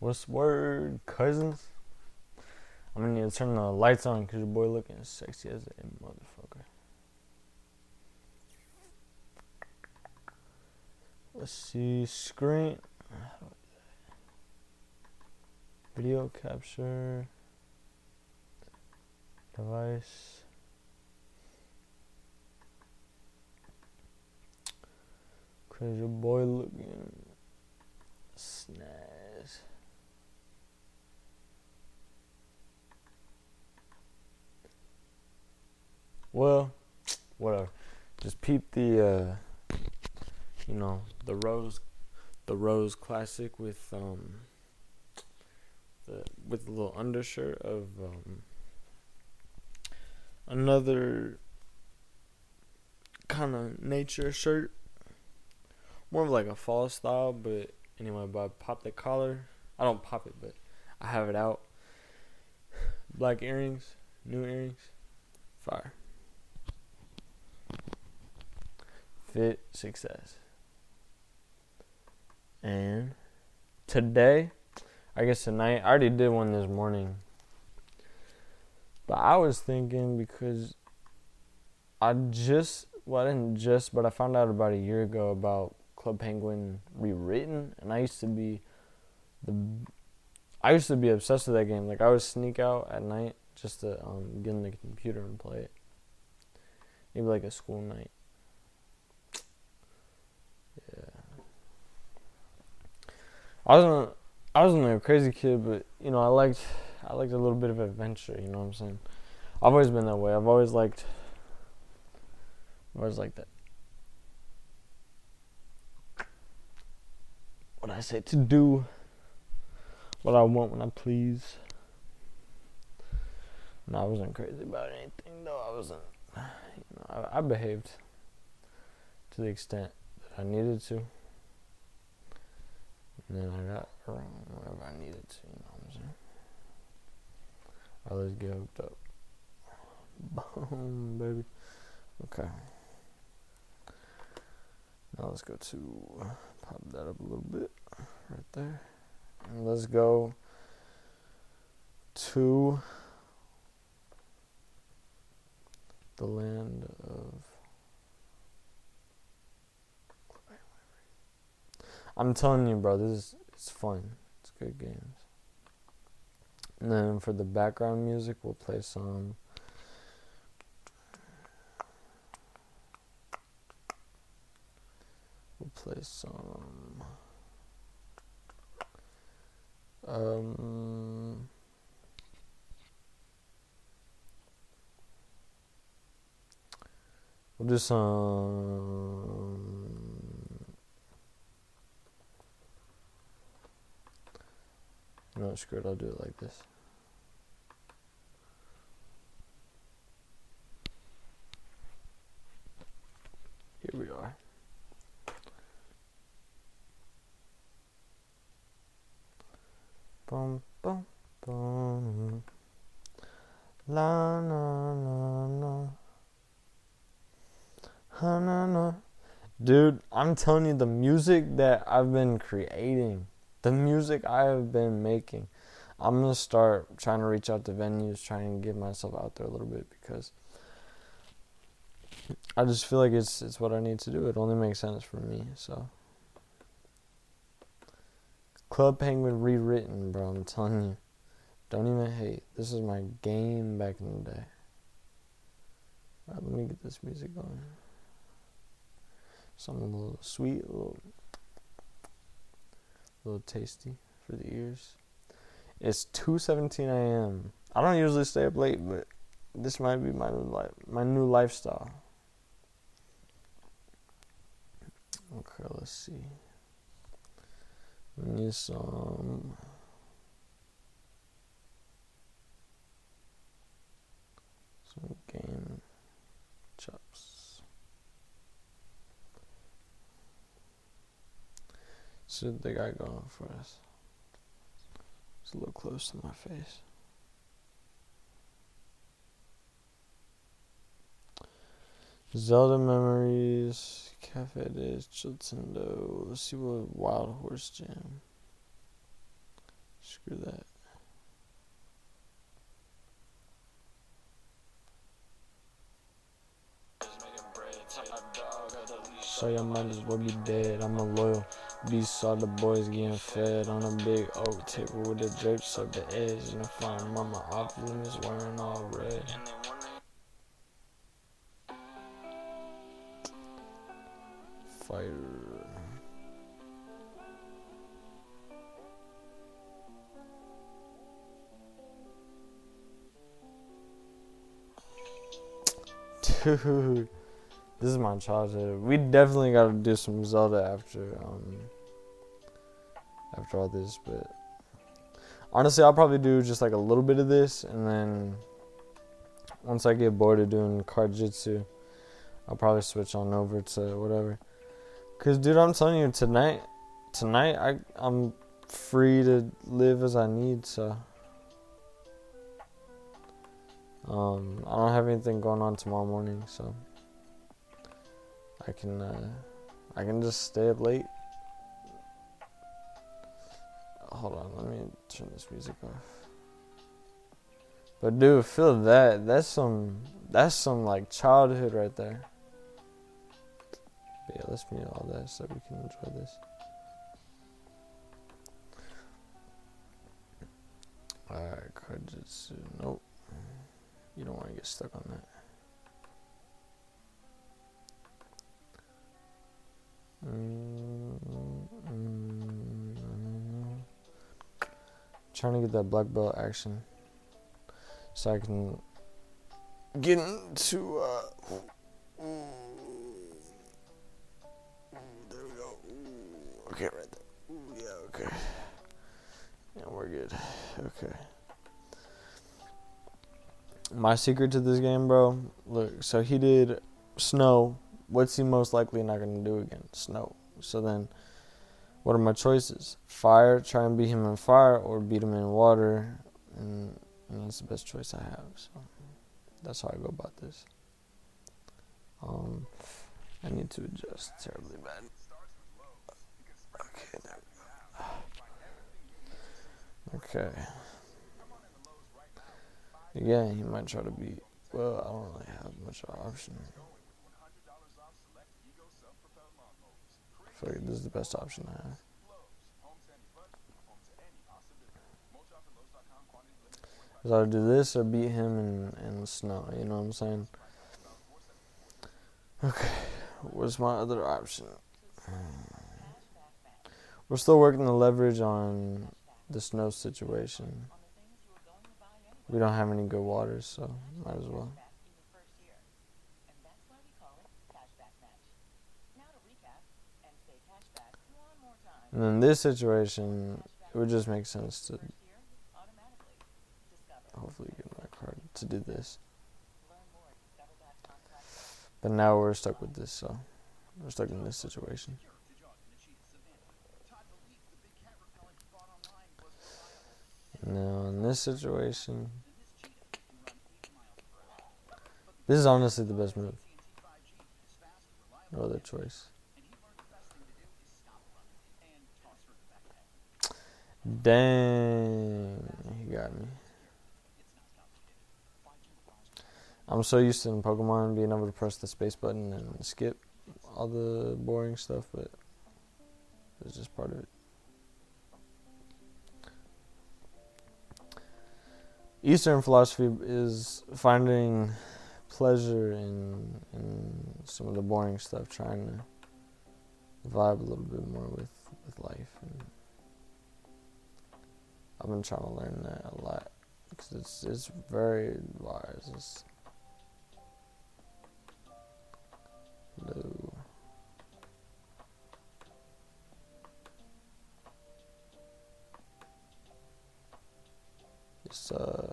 What's word, cousins? I'm gonna need to turn the lights on because your boy looking sexy as a motherfucker. Let's see, screen. Video capture. Device. Cause your boy looking snaz. Well, whatever. Just peep the, uh, you know, the rose, the rose classic with um, the with a little undershirt of um, another kind of nature shirt, more of like a fall style. But anyway, but I pop the collar. I don't pop it, but I have it out. Black earrings, new earrings, fire. Fit success. And today, I guess tonight, I already did one this morning. But I was thinking because I just, well, I didn't just, but I found out about a year ago about Club Penguin rewritten, and I used to be the, I used to be obsessed with that game. Like I would sneak out at night just to um, get in the computer and play it. Maybe like a school night. I wasn't I wasn't a crazy kid, but you know I liked I liked a little bit of adventure. You know what I'm saying? I've always been that way. I've always liked. I've always liked that. What I say to do. What I want when I please. No, I wasn't crazy about anything though. I wasn't. You know, I, I behaved to the extent that I needed to. And then I got whatever I needed to, you know what I'm saying? Alright, let's get hooked up. Boom, baby. Okay. Now let's go to pop that up a little bit right there. And let's go to the land of I'm telling you, bro, this is it's fun. It's good games. And then for the background music, we'll play some. We'll play some. Um. We'll do some. No, screw it, I'll do it like this. Here we are. Boom, boom, boom. La, na, na, na. Ha, na, na. Dude, I'm telling you, the music that I've been creating the music I have been making. I'm gonna start trying to reach out to venues, trying to get myself out there a little bit because I just feel like it's it's what I need to do. It only makes sense for me. So Club Penguin rewritten, bro. I'm telling you. Don't even hate. This is my game back in the day. Alright, let me get this music going. Something a little sweet, a little a little tasty for the ears. It's 2:17 a.m. I don't usually stay up late, but this might be my life, my new lifestyle. Okay, let's see. Need some. Some game chops. So they got going for us. It's a little close to my face. Zelda Memories, Cafe Days, Chiltendo. Let's see what Wild Horse Jam. Screw that. So your might as well be dead. I'm a loyal beast. Saw the boys getting fed on a big oak table with the drapes up the edge. And the farm mama off limits wearing all red. Fire. Dude. This is my childhood. We definitely got to do some Zelda after um after all this, but honestly, I'll probably do just like a little bit of this, and then once I get bored of doing card jitsu, I'll probably switch on over to whatever. Cause, dude, I'm telling you, tonight, tonight I I'm free to live as I need, so. Um, I don't have anything going on tomorrow morning, so. I can uh, I can just stay up late. Hold on, let me turn this music off. But dude, feel that. That's some that's some like childhood right there. But yeah, let's mute all that so we can enjoy this. Alright, Card-Jitsu. Nope. You don't want to get stuck on that. Trying to get that black belt action so I can get into. Uh, there we go. okay, right there. yeah, okay. Yeah, we're good. Okay. My secret to this game, bro. Look, so he did snow what's he most likely not going to do again? Snow. So then, what are my choices? Fire, try and beat him in fire, or beat him in water, and, and that's the best choice I have. So that's how I go about this. Um, I need to adjust terribly bad. Okay, there. Okay. Again, he might try to beat. Well, I don't really have much option. This is the best option I have. Is either do this or beat him in, in the snow, you know what I'm saying? Okay, what's my other option? Hmm. We're still working the leverage on the snow situation. We don't have any good waters, so might as well. And in this situation, it would just make sense to hopefully get my card to do this. But now we're stuck with this, so we're stuck in this situation. Now, in this situation, this is honestly the best move. No other choice. Dang, he got me. I'm so used to in Pokemon being able to press the space button and skip all the boring stuff, but it's just part of it. Eastern philosophy is finding pleasure in in some of the boring stuff, trying to vibe a little bit more with with life and I've been trying to learn that a lot because it's it's very wise. It's low. It's uh.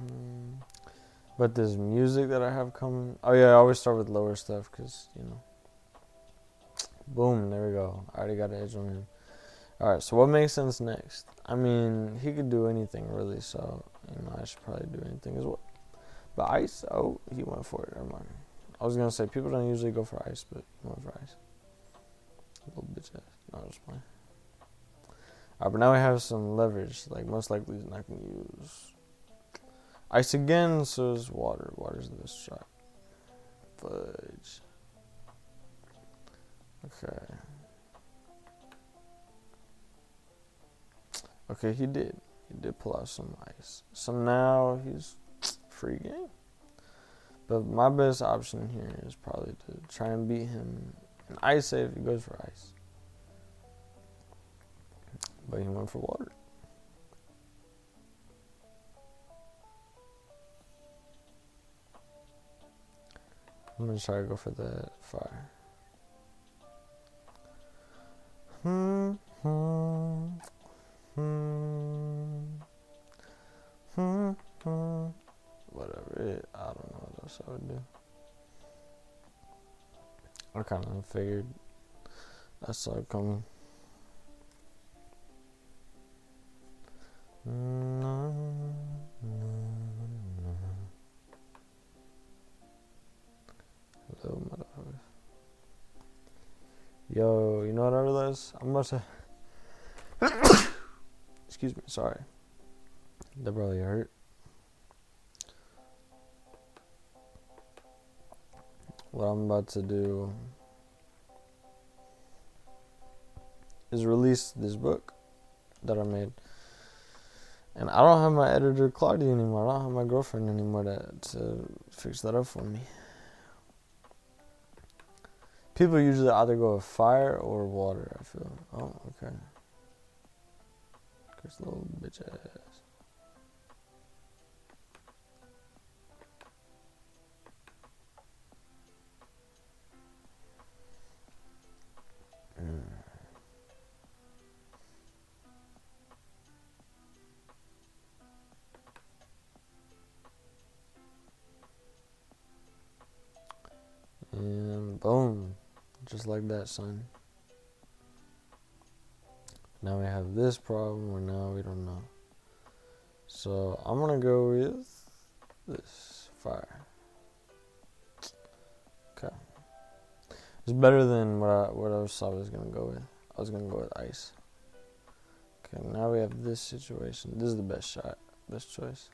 Mm-hmm. But this music that I have coming. Oh yeah, I always start with lower stuff because you know. Boom! There we go. I already got an edge on him. All right. So what makes sense next? I mean, he could do anything really. So you know, I should probably do anything as well. But ice. Oh, he went for it. Never mind. I was gonna say people don't usually go for ice, but you went for ice. Little bitch ass. No, just playing. Alright, but now we have some leverage. Like most likely not gonna use ice again, so is water. Water's the best shot. Fudge. Okay. Okay, he did. He did pull out some ice. So now he's free game. But my best option here is probably to try and beat him in ice save he goes for ice. But he went for water. I'm gonna try to go for the fire. Hmm, hmm, hmm, hmm, hmm. Whatever it, I don't know what else I would do. I kind of figured I saw it coming. No, Yo, you know what I realized? I'm about to. Excuse me, sorry. That probably hurt. What I'm about to do is release this book that I made. And I don't have my editor Claudia anymore. I don't have my girlfriend anymore to, to fix that up for me. People usually either go with fire or water, I feel. Oh, okay. Chris little bitch ass. Mm. And boom. Just like that, son. Now we have this problem where now we don't know. So I'm gonna go with this fire. Okay. It's better than what I what else I was gonna go with. I was gonna go with ice. Okay, now we have this situation. This is the best shot, best choice.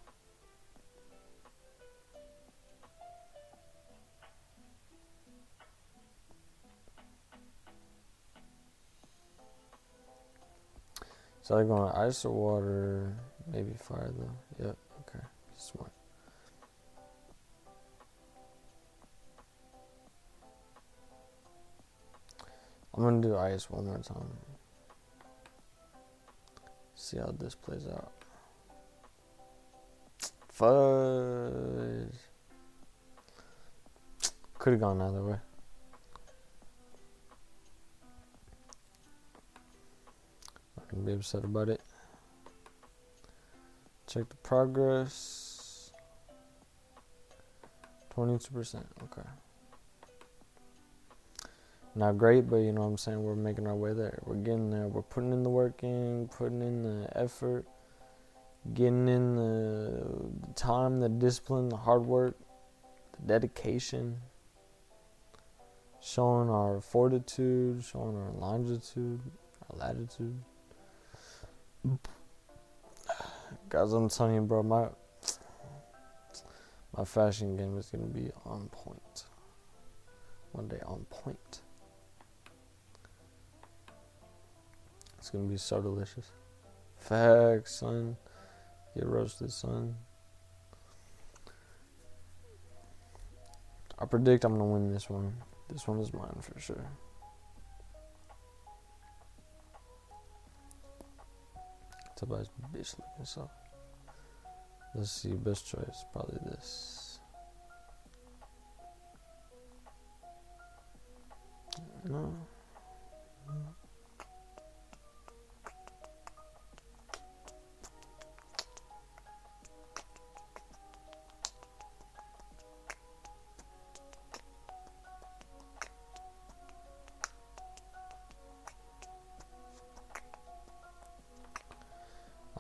So I'm going ice or water, maybe fire though. Yep, okay, smart. I'm gonna do ice one more time. See how this plays out. Fudge. Could have gone either way. Be upset about it. Check the progress. 22%. Okay. Not great, but you know what I'm saying? We're making our way there. We're getting there. We're putting in the work in, putting in the effort, getting in the time, the discipline, the hard work, the dedication, showing our fortitude, showing our longitude, our latitude. Guys, I'm telling you, bro, my my fashion game is gonna be on point. One day on point. It's gonna be so delicious. Facts, son. Get roasted, son. I predict I'm gonna win this one. This one is mine for sure. Tobias bitch looking so. Let's see, best choice, probably this. No.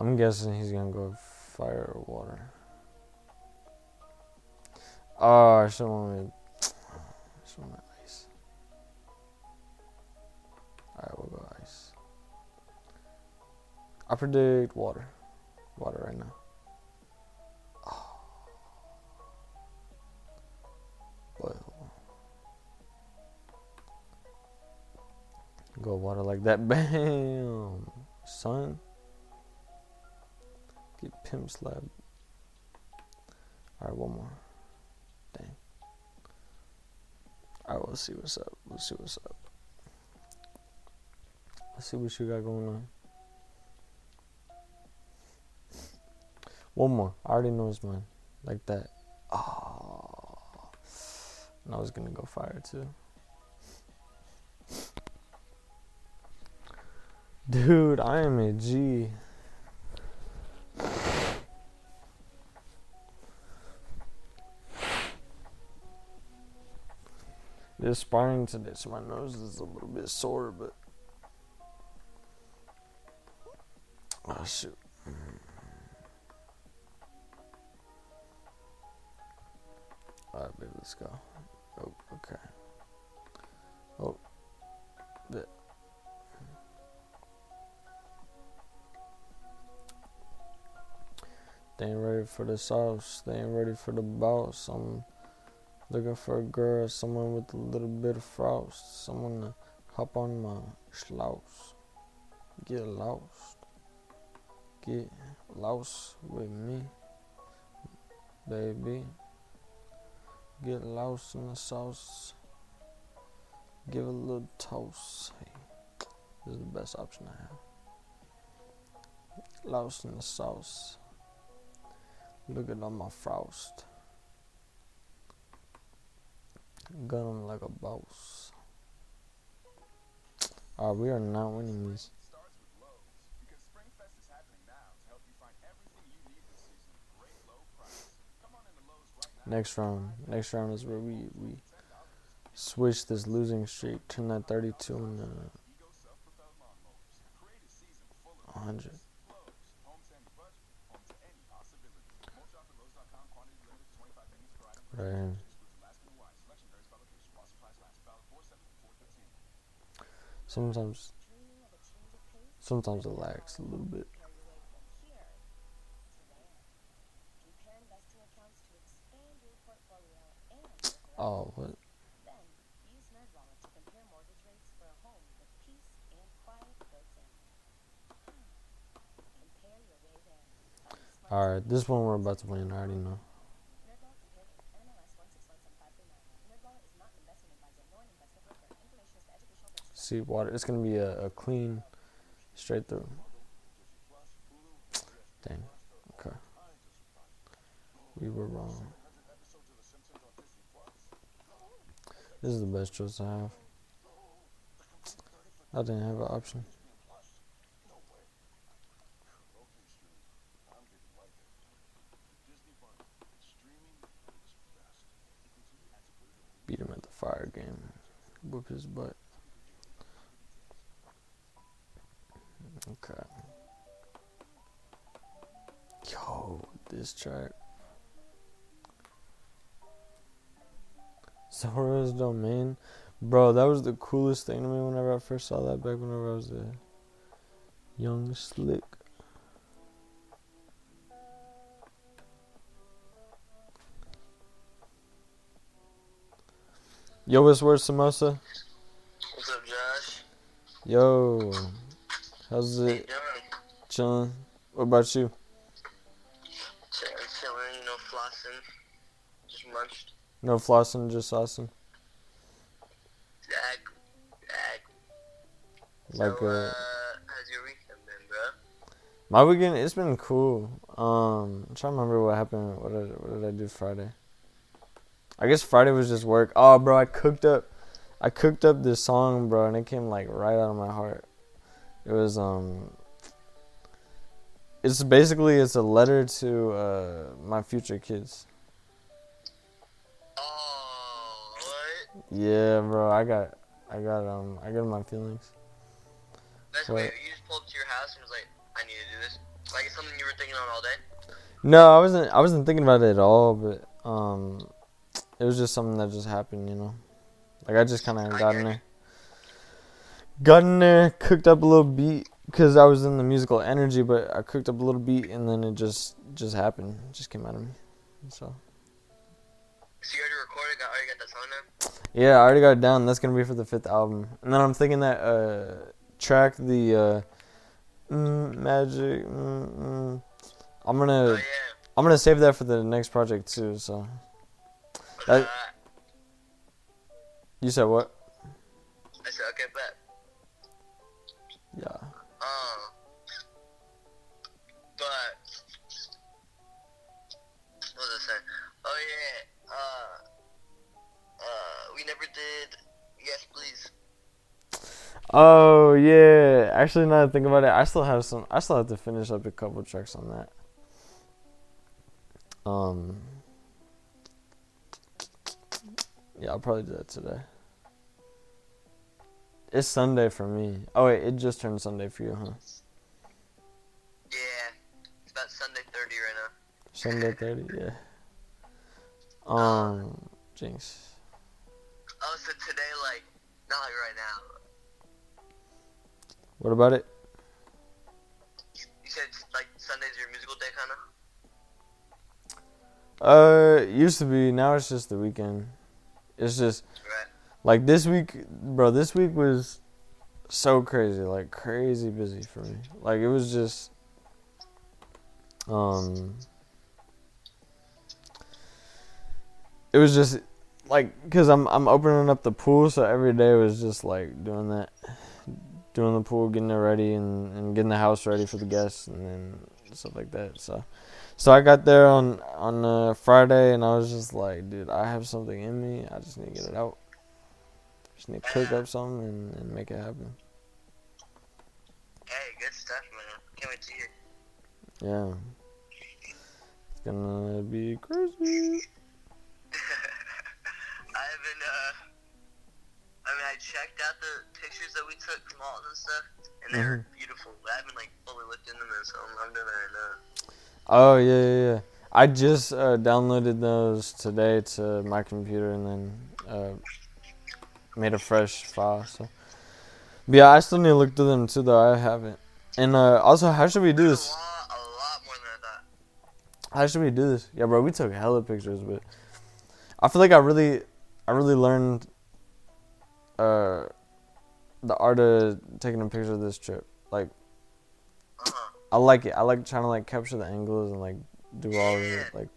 I'm guessing he's gonna go fire or water. Oh, I should want just want ice. Alright, we'll go ice. I predict water. Water right now. Oh. Go water like that. Bam! Son. Get pimp slap. Alright, one more. Dang. Alright, we'll see what's up. Let's see what's up. Let's see what you got going on. One more. I already know it's mine. Like that. Oh. And I was gonna go fire too. Dude, I am a G. This sparring today, so my nose is a little bit sore, but. Oh, shoot. Mm-hmm. Alright, baby, let's go. Oh, okay. Oh, bit. They ain't ready for the sauce. They ain't ready for the boss. I'm looking for a girl, someone with a little bit of frost. Someone to hop on my schloss. Get lost. Get lost with me, baby. Get lost in the sauce. Give a little toast. Hey, this is the best option I have. Lost in the sauce. Look at all my frost. Gun like a boss. Alright, we are not winning these. Next round. Next round is where we, we switch this losing streak, turn that 32 into 100. Uh, right. Sometimes, sometimes it lags a little bit. Oh, what? Alright, this one we're about to win, I already know. See, water, it's gonna be a, a clean, straight through. Dang, okay. We were wrong. This is the best choice I have. I didn't have an option. Beat him at the fire game. Whoop his butt. Okay. Yo, this track. Zora's Domain. Bro, that was the coolest thing to me whenever I first saw that back whenever I was a young slick. Yo, what's word, Samosa? What's up, Josh? Yo, how's it? doing? Chilling. What about you? Chilling, chilling, you flossing. Just munched. No flossing, just saucing. Ag, ag. Like so, uh, uh, how's your weekend been, bro? my weekend, it's been cool. Um, I'm trying to remember what happened. What did what did I do Friday? I guess Friday was just work. Oh, bro, I cooked up, I cooked up this song, bro, and it came like right out of my heart. It was um, it's basically it's a letter to uh my future kids. Oh, what? Yeah, bro, I got, I got um, I got my feelings. That's weird. You just pulled up to your house and was like, I need to do this. Like, it's something you were thinking on all day? No, I wasn't. I wasn't thinking about it at all. But um, it was just something that just happened, you know. Like I just kind of got in there, got in there, cooked up a little beat because I was in the musical energy, but I cooked up a little beat and then it just just happened, it just came out of me. So So you already recorded? Got already got that song now? yeah, I already got it down. That's gonna be for the fifth album, and then I'm thinking that uh track the uh mm, magic. Mm, mm, I'm Oh gonna yeah. I'm gonna save that for the next project too. So That- you said what? I said okay, bet. Yeah. Um, but what was I saying? Oh yeah. Uh, uh, we never did. Yes, please. Oh yeah. Actually, now that I think about it, I still have some. I still have to finish up a couple tracks on that. Um. Yeah, I'll probably do that today. It's Sunday for me. Oh wait, it just turned Sunday for you, huh? Yeah, it's about Sunday thirty right now. Sunday thirty, yeah. Um, Jinx. Oh, so today, like, not like right now. What about it? You said like Sunday's your musical day, kind of. Uh, it used to be. Now it's just the weekend. It's just. Like this week, bro. This week was so crazy, like crazy busy for me. Like it was just, um, it was just like because I'm I'm opening up the pool, so every day was just like doing that, doing the pool, getting it ready, and, and getting the house ready for the guests, and then stuff like that. So, so I got there on on uh, Friday, and I was just like, dude, I have something in me. I just need to get it out. Just need to cook up something and, and make it happen. Hey, good stuff, man. Can't wait to hear. Yeah, it's gonna be crazy. I haven't, uh, I mean, I checked out the pictures that we took from all and stuff, and they were beautiful. I haven't, like, fully looked into them, so I'm, I'm doing that right now. Oh yeah, yeah, yeah. I just uh, downloaded those today to my computer and then uh, made a fresh file. So, but yeah, I still need to look through them too, though. I haven't. And uh, also, how should we do this? A lot, a lot more than thought. How should we do this? Yeah, bro, we took hella pictures, but I feel like I really, I really learned uh, the art of taking a picture of this trip. Like, Uh-huh. I like it. I like trying to like capture the angles and like do all of it. Like,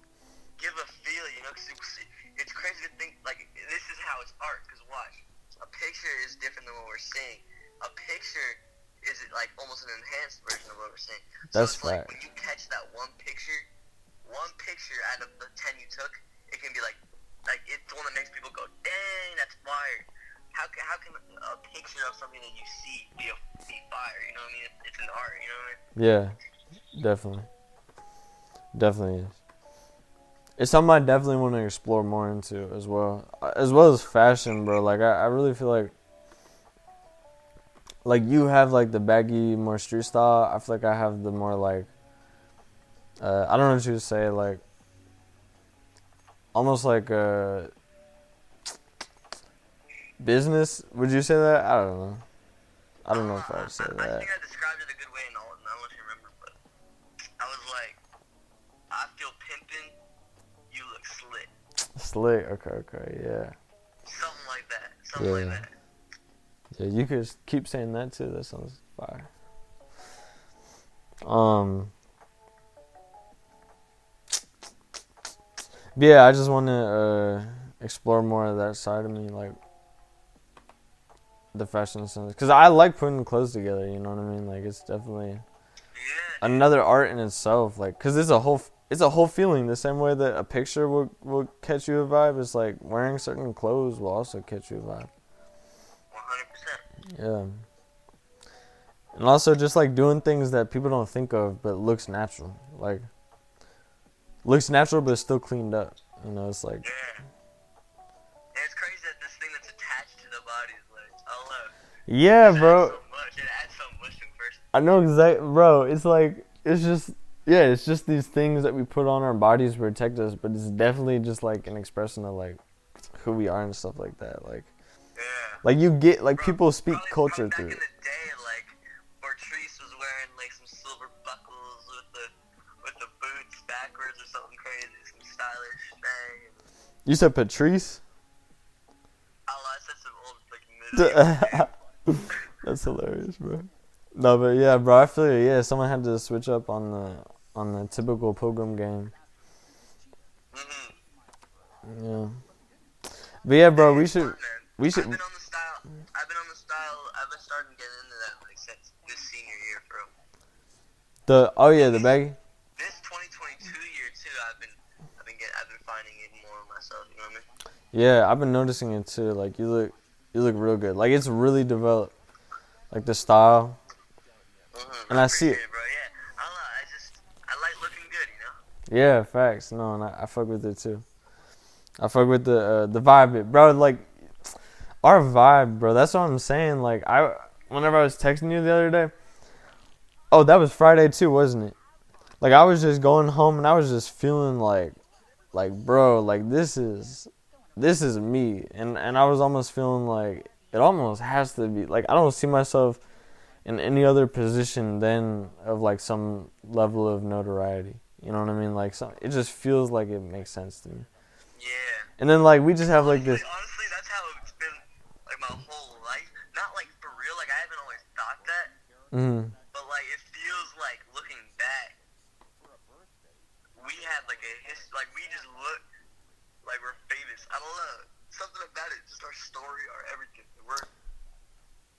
Give a seeing. A picture is, like, almost an enhanced version of what we're seeing. So That's it's like, when you catch that one picture, one picture out of the 10 you took, it can be like, like, it's the one that makes people go, dang, that's fire. How can, how can a picture of something that you see be, a, be fire? You know what I mean? It's an art, you know what I mean? yeah, definitely, definitely is. It's something I definitely want to explore more into as well, as well as fashion, bro. Like, I, I really feel like. Like you have like the baggy, more street style. I feel like I have the more like, uh, I don't know what you would say, like, almost like uh business. Would you say that? I don't know. I don't know if I would say I, I think I described it a good way, and I'll, I don't know if you remember, but I was like, I feel pimping, you look slick. Slick. Okay. Okay. Yeah. Something like that. Something like that. Yeah. You could s- keep saying that too. That sounds fire. Um. yeah, I just want to uh, explore more of that side of me, like the fashion sense, because I like putting clothes together. You know what I mean? Like it's definitely another art in itself like because it's a whole it's a whole feeling the same way that a picture will will catch you a vibe it's like wearing certain clothes will also catch you a vibe 100%. yeah and also just like doing things that people don't think of but looks natural like looks natural but still cleaned up you know it's like Yeah. And it's crazy that this thing that's attached to the body is like, oh look. yeah it bro Adds so much. It adds so much to first. i know exactly bro it's like it's just yeah it's just these things that we put on our bodies to protect us but it's definitely just like an expression of like who we are and stuff like that like Like you get like Bro, people speak probably- culture probably through back it. in the day, like Patrice was wearing like some silver buckles with the with the boots backwards or something crazy, some stylish thing. You said Patrice? I lied, I said some old like. That's hilarious, bro. No, but yeah, bro, I feel you. Yeah, someone had to switch up on the on the typical pilgrim game. mm-hmm. Yeah. But yeah, bro, we should we should I've been on the style. I've been on the style. I've been starting to get into that like since this senior year, bro. the oh yeah, the baggy. This 2022 year too. I've been, I've been getting, I've been finding it more myself. You know what I mean? Yeah, I've been noticing it too. Like you look you look real good. Like it's really developed. Like the style. Mm-hmm. And I see it. bro. Yeah, I, I just, I like looking good. You know. Yeah, facts. No, and I, I fuck with it too. I fuck with the uh, the vibe, it, bro. Like our vibe, bro. That's what I'm saying. Like I, whenever I was texting you the other day. Oh, that was Friday too, wasn't it? Like I was just going home and I was just feeling like, like bro, like this is, this is me, and and I was almost feeling like it almost has to be. Like I don't see myself in any other position than of like some level of notoriety. You know what I mean? Like some, it just feels like it makes sense to me. Yeah. And then like we just have like this. Honestly, honestly, that's how it's been like my whole life. Not like for real. Like I haven't always thought that, Mm, but like it feels like looking back, we had like a his like we just look like we're famous. I don't know something about it. Just our story, our everything. We're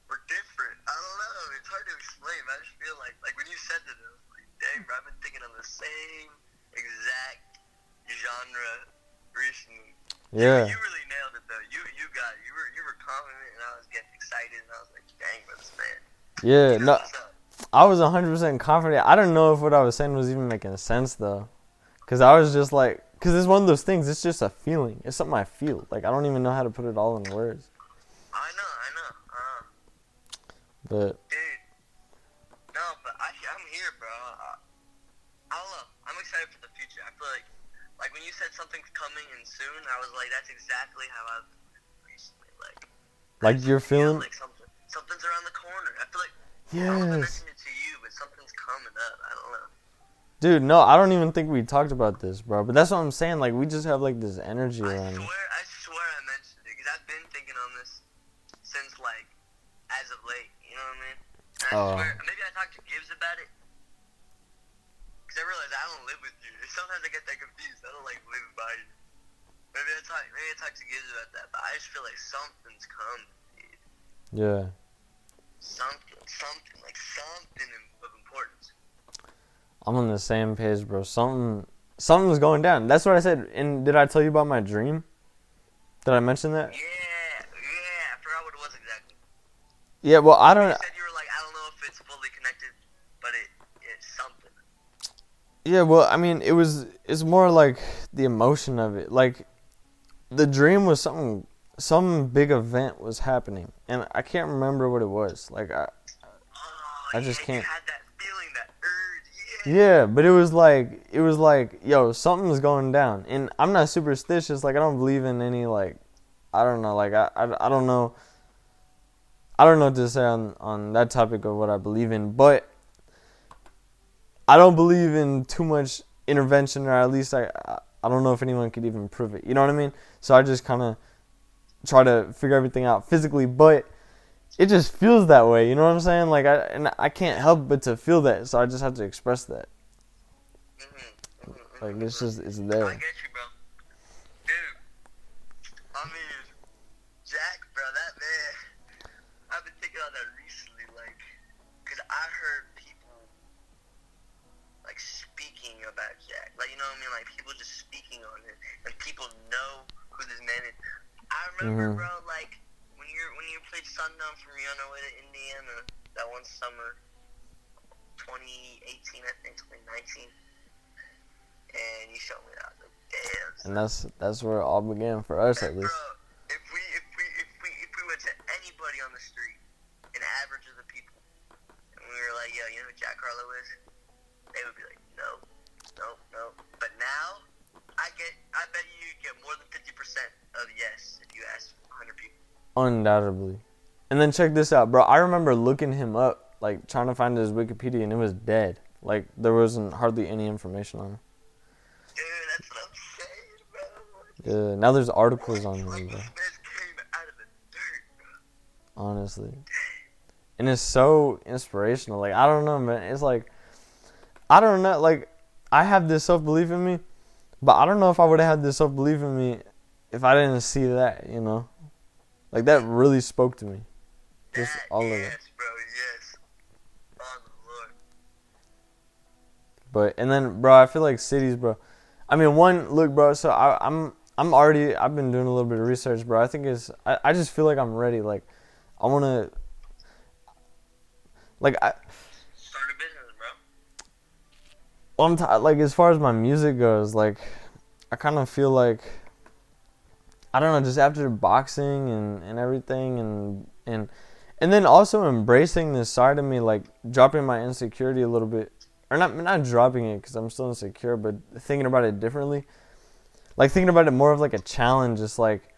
we're different. I don't know. It's hard to explain. I just feel like like when you said that, I was like, dang, bro, I've been thinking of the same exact genre recently. yeah. You really nailed it though. You you got you were you were confident and I was getting excited and I was like, dang, this man. Yeah. No, knows what's up. I was 100% confident. I don't know if what I was saying was even making sense though, because I was just like, because it's one of those things. It's just a feeling. It's something I feel. Like I don't even know how to put it all in words. I know, I know. Uh, But dude. No, but I I'm here, bro. I, I don't know. I'm excited for the future. I feel like like when you said something's coming and soon, I was like, that's exactly how I've recently. Like like you're I feel feeling. like something something's around the corner. I feel like I don't know if I Yes. mentioned it to you, but something's coming up. I don't know. Dude, no, I don't even think we talked about this, bro. But that's what I'm saying. Like we just have like this energy I around. swear. I swear I mentioned it because I've been thinking on this since like as of late. You know what I mean? And I Oh. swear, maybe I talked to Gibbs about it because I realized I don't live with you. Sometimes I get that confused. I don't like live by you. Maybe I talk, maybe I talked to Gibbs about that, but I just feel like something's coming. Dude. Yeah. Something, something, like something of importance. I'm on the same page, bro. Something, something's going down. That's what I said. And did I tell you about my dream? Did I mention that? Yeah, yeah. I forgot what it was exactly. Yeah. Well, I don't. You said you were like, I don't know if it's fully connected, but it, it's something. Yeah. Well, I mean, it was. It's more like the emotion of it. Like, the dream was something. Some big event was happening, and I can't remember what it was. Like, I. Oh, I just yeah, can't- had that feeling, that urge. Yeah. Yeah, but it was like it was like yo, something's going down, and I'm not superstitious. Like I don't believe in any like, I don't know. Like I, I, I don't know. I don't know what to say on on that topic of what I believe in, but I don't believe in too much intervention, or at least I, I- I don't know if anyone could even prove it. You know what I mean? So I just kind of try to figure everything out physically, but it just feels that way. You know what I'm saying? Like I and I can't help but to feel that, so I just have to express that. Mm-hmm. mm-hmm, Like it's just it's there. get you, bro. Dude, I mean, Jack, bro, that man. I've been thinking on that recently, like, cause I heard people like speaking about Jack, like you know what I mean, like people just speaking on him, and people know who this man is. I remember, Mhm. bro, like when you when you played Sundown from Rihanna with Indiana that one summer, 2018, I think, 2019, and you showed me that. Like, damn. And that's that's where it all began for us at least. Bro, if we if we if we if we went to anybody on the street, an average of the people, and we were like, yo, you know who Jack Harlow is? They would be like, no, no, no. But now, I get, I bet you get more than fifty percent of yes if you ask hundred people. Undoubtedly. And then check this out, bro. I remember looking him up, like trying to find his Wikipedia, and it was dead. Like there wasn't hardly any information on him. Dude, that's what I'm saying, bro. Yeah, now there's articles on him, this bro. man came out of the dirt, bro. Honestly, and it's so inspirational. Like I don't know, man. It's like I don't know. Like I have this self belief in me, but I don't know if I would have had this self belief in me if I didn't see that. You know, like that really spoke to me. Just all of yes, it. bro, yes. But and then, bro, I feel like cities, bro. I mean, one look, bro. So I, I'm I'm already I've been doing a little bit of research, bro. I think it's I, I just feel like I'm ready. Like I want to. Like I, Start a business, bro. well, I'm t- like as far as my music goes, like I kind of feel like I don't know, just after boxing and and everything, and and and then also embracing this side of me, like dropping my insecurity a little bit, or not not dropping it because I'm still insecure, but thinking about it differently, like thinking about it more of like a challenge. It's like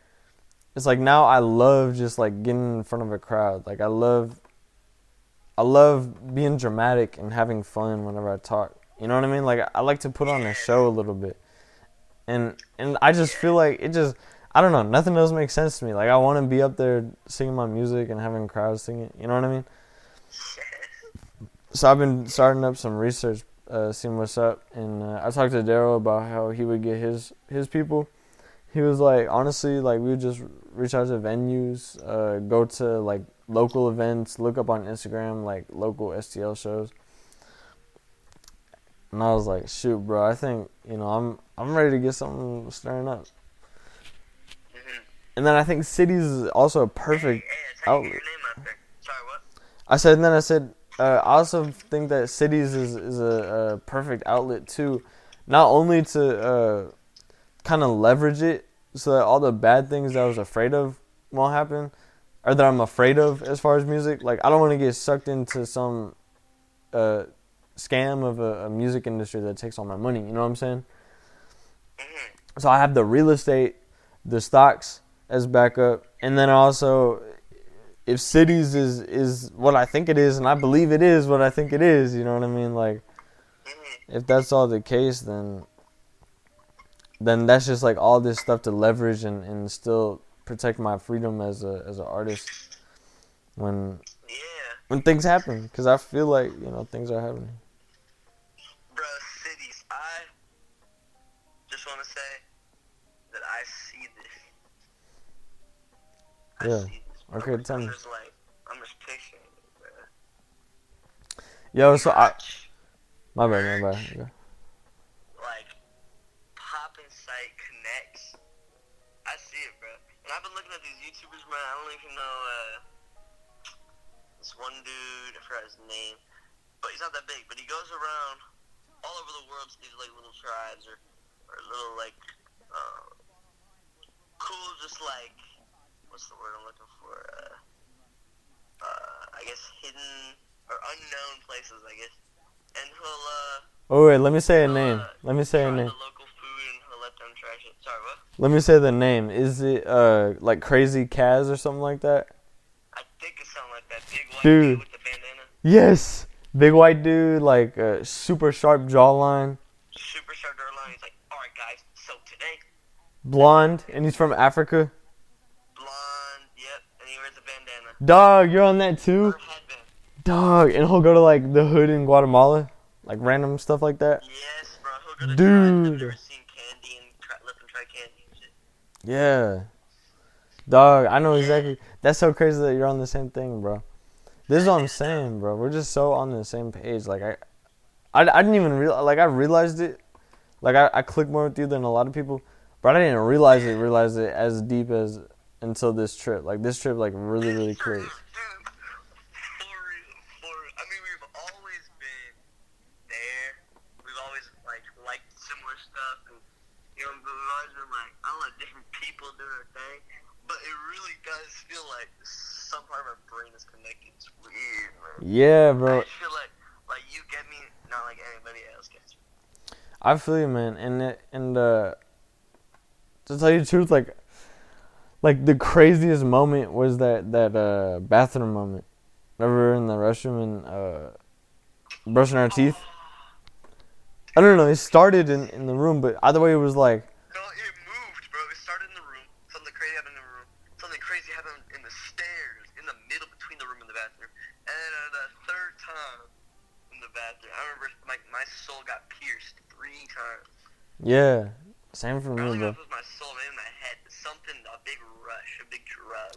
it's like now I love just like getting in front of a crowd. Like I love I love being dramatic and having fun whenever I talk. You know what I mean? Like I like to put on a show a little bit. And and I just feel like it just I don't know, nothing else makes sense to me. Like I want to be up there singing my music and having crowds sing it. You know what I mean? So I've been starting up some research, uh, seeing what's up, and uh, I talked to Daryl about how he would get his his people. He was like, honestly, like we would just reach out to venues, uh, go to like local events, look up on Instagram like local STL shows. And I was like, shoot, bro, I think you know I'm I'm ready to get something stirring up. And then I think cities is also a perfect Hey, outlet. your name out there. Sorry, what? I said, and then I said, uh, I also think that cities is is a, a perfect outlet too, not only to uh, kind of leverage it so that all the bad things that I was afraid of won't happen, or that I'm afraid of as far as music. Like I don't want to get sucked into some uh, scam of a, a music industry that takes all my money. You know what I'm saying? Mm-hmm. So I have the real estate, the stocks as backup, and then also if cities is is what I think it is, and I believe it is what I think it is. You know what I mean? Like if that's all the case, then then that's just like all this stuff to leverage and, and still protect my freedom as a as an artist when Yeah. when things happen. Because I feel like you know things are happening. Yeah. Okay, tell I'm me. like, I'm just picturing. Yo, so I my bad, my bad. Yeah. like, Pop Sight connects. I see it, bro. And I've been looking at these YouTubers, man. I don't even know, uh, this one dude, I forgot his name. But he's not that big. But he goes around all over the world to these, like, little tribes or, or little, like, uh, cool, just like, what's the word I'm looking for? Uh, uh, I guess hidden or unknown places, I guess. And he'll, uh, Oh wait, let me say a name. Let me say a name. the local food and he'll let them trash it. Sorry, what? Let me say the name. Is it uh like Crazy Kaz or something like that? I think it's something like that. Big white Dude. dude with the bandana. Yes. Big white dude, like uh, super sharp jawline, Super sharp jawline. He's like, alright guys, so today, blonde, and he's from Africa. blonde, yep, and he wears a bandana. Dog, you're on that too? Dog, and he'll go to like the hood in Guatemala, like random stuff like that. Yes, bro. He'll go to Dude. tribes I've never seen candy and try, try candy and shit. Yeah. Dog, I know exactly. That's so crazy that you're on the same thing, bro. This is what I'm saying, bro. We're just so on the same page. Like I, I, I didn't even real like I realized it. Like I, I click more with you than a lot of people, but I didn't realize it. Realize it as deep as until this trip. Like this trip, like really, really For real, clicked. dude. For real, for real. I mean, we've always been there. We've always like liked similar stuff, and you know, but we've always been like, I don't know, different people doing their thing. But it really does feel like some part of our brain is connected. It's weird, man. Yeah, bro. just feel like like you get me, not like anybody else gets me. I feel you, man. And it, and uh, to tell you the truth, like like the craziest moment was that that uh bathroom moment. Were in the restroom and uh brushing our teeth. I don't know. It started in in the room, but either way, it was like No, it moved, bro. It started in the room. Something crazy happened in the room. Something crazy happened in the stairs, in the middle between the room and the bathroom. And then uh, the third time in the bathroom, I remember my my soul got pierced three times. yeah, same for me, bro. if it was my soul, maybe my head. Something, a big rush, a big drug.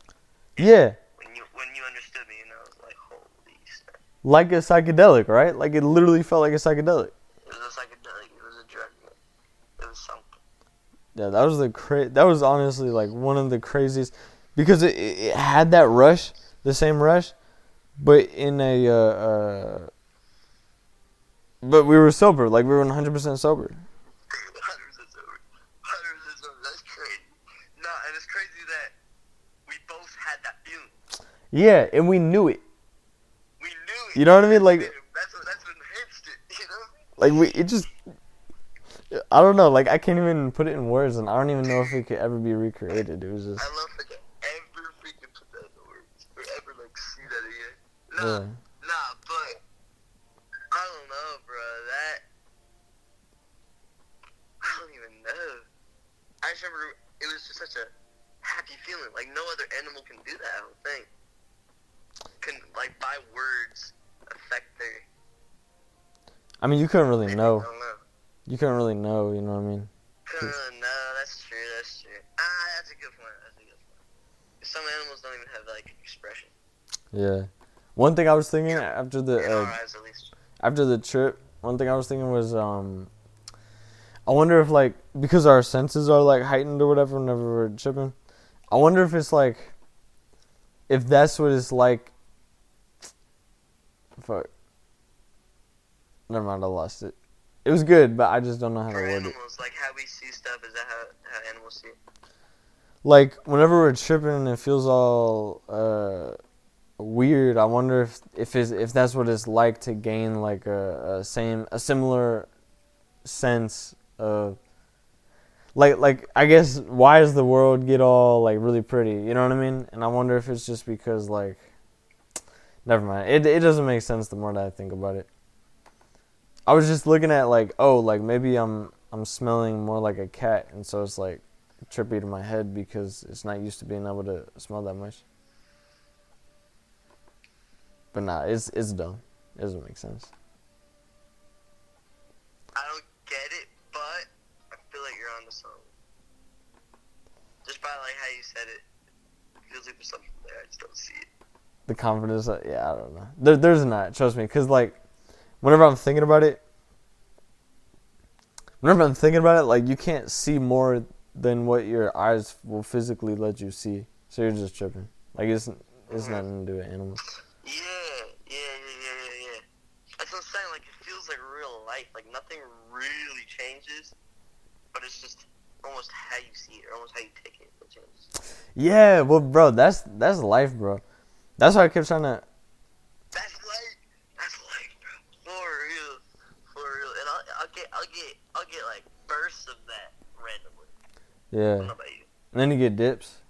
Yeah, When you when you understood me, and I was like, holy snap. like a psychedelic, right? Like it literally felt like a psychedelic. It was a psychedelic. It was a drug. It was something. Yeah, that was the cra- That was honestly like one of the craziest because it, it it had that rush, the same rush, but in a uh, uh but we were sober, like we were 100% sober. 100% sober. That's crazy. No, and it's crazy that we both had that feeling. Yeah, and we knew it. We knew it. You know what I mean? Like- that's what that's what enhanced it. You know? Like we it just I don't know, like I can't even put it in words and I don't even know if it could ever be recreated. It was just I love like ever freaking put that in words or ever like see that again. Nah, yeah. nah, but I don't know, bro. That I don't even know. I just remember it was just such a happy feeling. Like no other animal can do that. I don't think can like by words affect their. I mean, you couldn't really know. know. You couldn't really know, you know what I mean? Couldn't really know. That's true. That's true. Ah, that's a good point. That's a good point. Some animals don't even have like expression. Yeah. One thing I was thinking after the uh, eyes, after the trip, one thing I was thinking was, um, I wonder if like because our senses are like heightened or whatever whenever we're tripping. I wonder if it's like, if that's what it's like. Fuck. Never mind, I lost it. It was good, but I just don't know how to For word it. animals, like how we see stuff, is that how, how animals see? it? Like whenever we're tripping and it feels all uh, weird, I wonder if if it's, if that's what it's like to gain like a, a same a similar sense of like like I guess why does the world get all like really pretty? You know what I mean? And I wonder if it's just because like never mind. It it doesn't make sense the more that I think about it. I was just looking at like oh like maybe I'm I'm smelling more like a cat and so it's like trippy to my head because it's not used to being able to smell that much. But nah, it's it's dumb. It doesn't make sense. I don't get it, but I feel like you're onto something. Just by like how you said it, it feels like there's something there. I just don't see it. The confidence, yeah, I don't know. There, there's not. Trust me, because like, whenever I'm thinking about it, whenever I'm thinking about it, like you can't see more than what your eyes will physically let you see. So you're just tripping. Like it's it's nothing mm-hmm. to do with animals. Yeah, yeah, yeah, yeah, yeah. That's what I'm saying. Like it feels like real life. Like nothing really changes, but it's just almost how you see it, or almost how you take it changes. Yeah, well, bro, that's that's life, bro. That's why I kept trying to. That's life. That's bro. For real, for real. And I'll, I'll get, I'll get, I'll get like bursts of that randomly. Yeah, don't know about you. and then you get dips.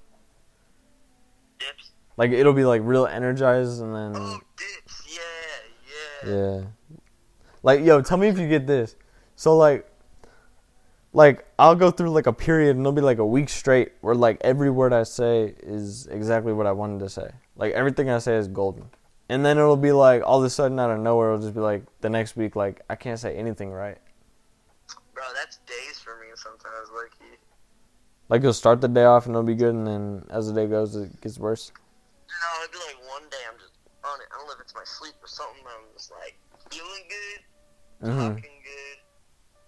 Dips. Like it'll be like real energized, and then Oh, dips. Yeah, yeah. Yeah. Like, yo, tell me if you get this. So like like I'll go through like a period and it'll be like a week straight where like every word I say is exactly what I wanted to say. Like everything I say is golden. And then it'll be like all of a sudden out of nowhere it'll just be like the next week like I can't say anything right. Bro, that's days for me sometimes, like Like you'll start the day off and it'll be good and then as the day goes it gets worse. No, it'd be like one day I'm just on it. I don't know if it's my sleep or something. but I'm just like feeling good, Mhm. talking good,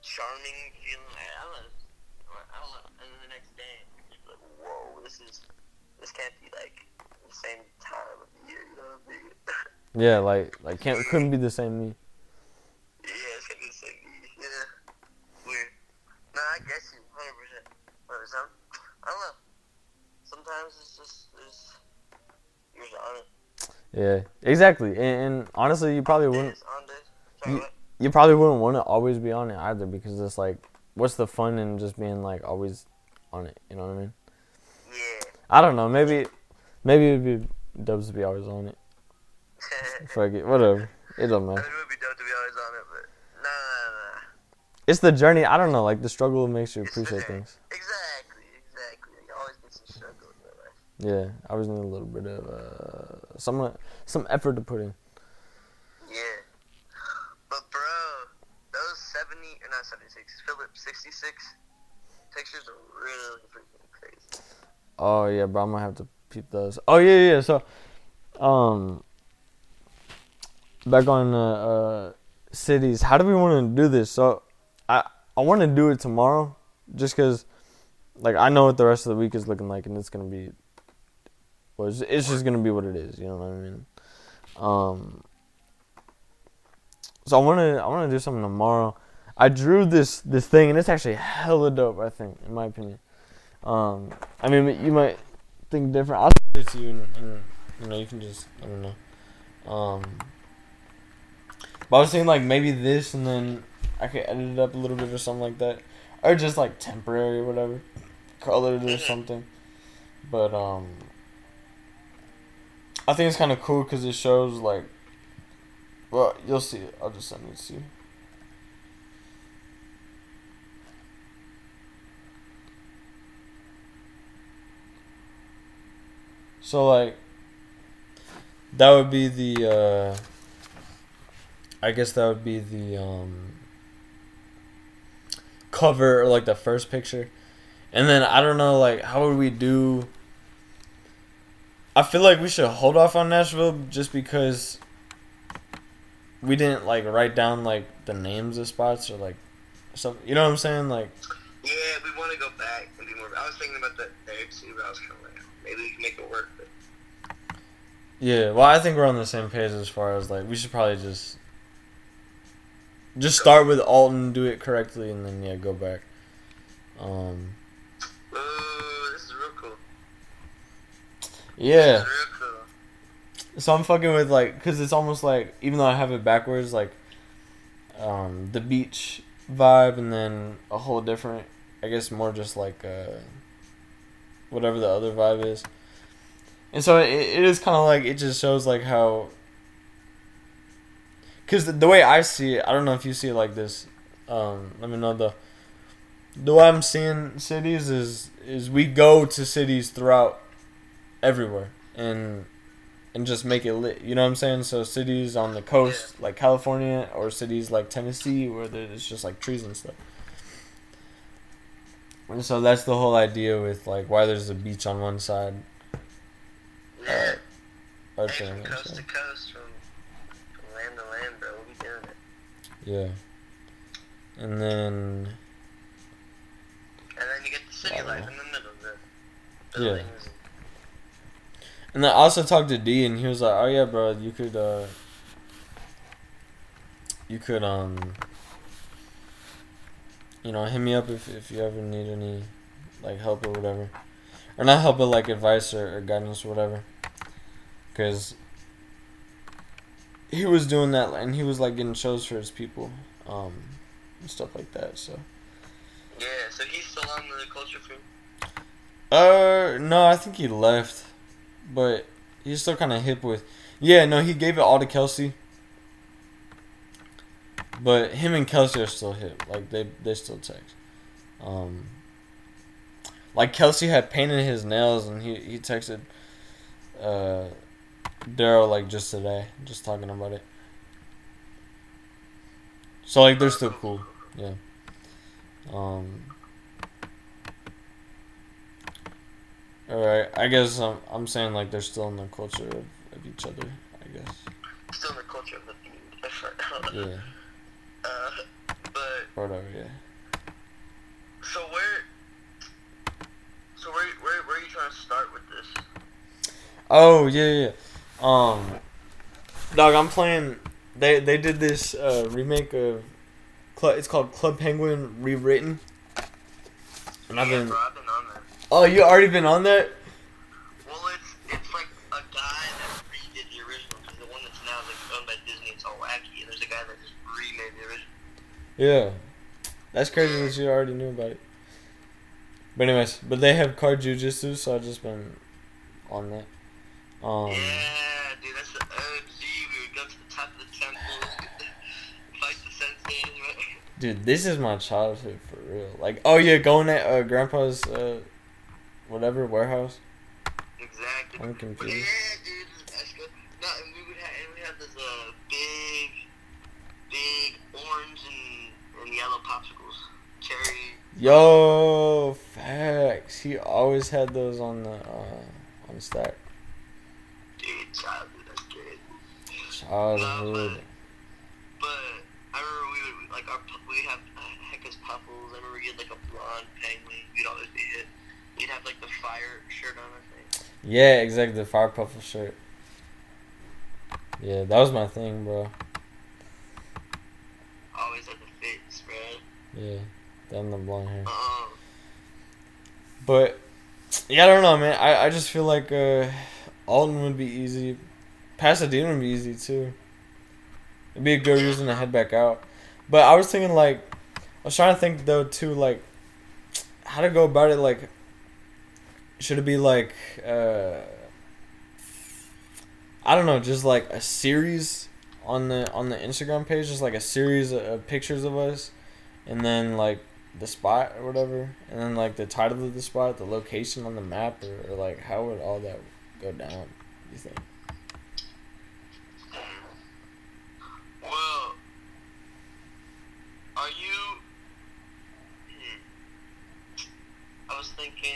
charming, feeling. I don't know. I don't know. And then the next day, you're like, whoa, this is this can't be like the same time of the year. You know what I mean? Yeah, like like can't couldn't be the same me. yeah, it's gonna be the same. Yeah, weird. No, I guess you 100. percent I don't know. Sometimes it's just it's you're just on it. Yeah, exactly. And, and honestly, you probably wouldn't Days, on days. You- you probably wouldn't want to always be on it either because it's like what's the fun in just being like always on it you know what i mean Yeah. I don't know. Maybe, maybe it'd be Dubs to be always on it. Fuck it, whatever. It don't I matter. mean, it would be dope to be always on it, but nah, nah, nah. It's the journey. I don't know. Like the struggle makes you appreciate things. Exactly, exactly. You always get some struggle in your life. Yeah, I always need a little bit of uh, some some effort to put in. Yeah. But bro, those 70 or not 76, Phillips 66 pictures are really freaking crazy. Oh yeah, bro, I'm gonna have to peep those. Oh yeah, yeah. So, um, back on uh, uh cities. How do we want to do this? So, I I want to do it tomorrow, just cause, like, I know what the rest of the week is looking like, and it's gonna be. Well, it's, it's just gonna be what it is. You know what I mean? Um. So I wanna I wanna do something tomorrow. I drew this this thing, and it's actually hella dope. I think, in my opinion. Um, I mean, you might think different. I'll send it to you, and, and you know, you can just I don't know. Um, but I was saying like maybe this, and then I could edit it up a little bit or something like that, or just like temporary or whatever, color it or something. But um, I think it's kind of cool because it shows like. Well, you'll see it. I'll just send it to you. So like that would be the uh I guess that would be the um cover or like the first picture. And then I don't know like how would we do I feel like we should hold off on Nashville just because we didn't like write down like the names of spots or like something. You know what I'm saying? Like Yeah, we want to go back and be more. I was thinking about there too, but I was kind of like, maybe we can make it work. But Yeah, well, I think we're on the same page as far as like we should probably just just start with Alton, do it correctly, and then yeah, go back. Um, ooh, this is real cool. yeah, real cool. so I'm fucking with like because it's almost like even though I have it backwards, like um the beach vibe, and then a whole different, I guess more just like uh whatever the other vibe is. And so it, it is kind of like it just shows like how because the, the way I see it, I don't know if you see it like this. Um, let me know the the way I'm seeing cities is is we go to cities throughout everywhere and and just make it lit. You know what I'm saying? So cities on the coast like California or cities like Tennessee where there's just like trees and stuff. And so that's the whole idea with like why there's a beach on one side. Yeah. Hey, from coast to coast, from, land bro. We'll be doing it. yeah. And then And then you get the city life know. in the middle, of the Yeah. And then I also talked to D, and he was like, "Oh yeah, bro, you could, uh, you could, um, you know, hit me up if if you ever need any, like help or whatever, or not help, but like advice or, or guidance or whatever, because he was doing that, and he was like getting shows for his people, um, and stuff like that. So, Yeah, so he's still on the culture film. uh, no, I think he left, but he's still kind of hip with. Yeah, no, he gave it all to Kelsey. But him and Kelsey are still hip. Like they they still text. Um like Kelsey had painted his nails and he, he texted uh Daryl like just today, just talking about it. So like they're still cool. Yeah. Um Alright, I guess I'm I'm saying like they're still in the culture of, of each other, I guess. Still in the culture of the theme. Yeah. Uh, but whatever, yeah. so where, so where, where, where are you trying to start with this? Oh yeah, yeah. Um, dog, I'm playing. They they did this uh, remake of. Club, it's called Club Penguin rewritten. And I've yeah, been. bro, I've been on that. Oh, you already been on that? Well, it's it's like a guy that redid the original because the one that's now like owned by Disney, it's all wacky, and there's a guy that just remade the original. Yeah. That's crazy that you already knew about it. But anyways, but they have Card-Jitsu, so I've just been on that. Um, yeah, dude, that's the OG. We would go to the top of the temple, fight the sensei. dude, this is my childhood for real. Like, oh yeah, going at uh, grandpa's uh, whatever warehouse. Exactly. I'm confused. yeah, dude, that's good. No, and we would have, and we have this uh big, big orange and, and yellow popsicles, cherry. Yo, facts. He always had those on the uh, on the stack. Dude, childhood, that's good. Childhood. But I remember we would like our we'd have uh, puffles. I remember you had like a blonde penguin. You'd always be hit. You'd have like the fire shirt on. I think. Yeah, exactly. The fire puffle shirt. Yeah, that was my thing, bro. Always had the fit spread. Yeah, down the blonde hair. Uh, But yeah, I don't know, man. I, I just feel like uh, Alton would be easy. Pasadena would be easy too. It'd be a good reason to head back out. But I was thinking like, I was trying to think though too like, how to go about it. Like, should it be like, uh, I don't know, just like a series on the on the Instagram page, just like a series of, pictures of us, and then like the spot or whatever, and then like the title of the spot, the location on the map, or, or like how would all that go down? You think? well, are you? Hmm. I was thinking.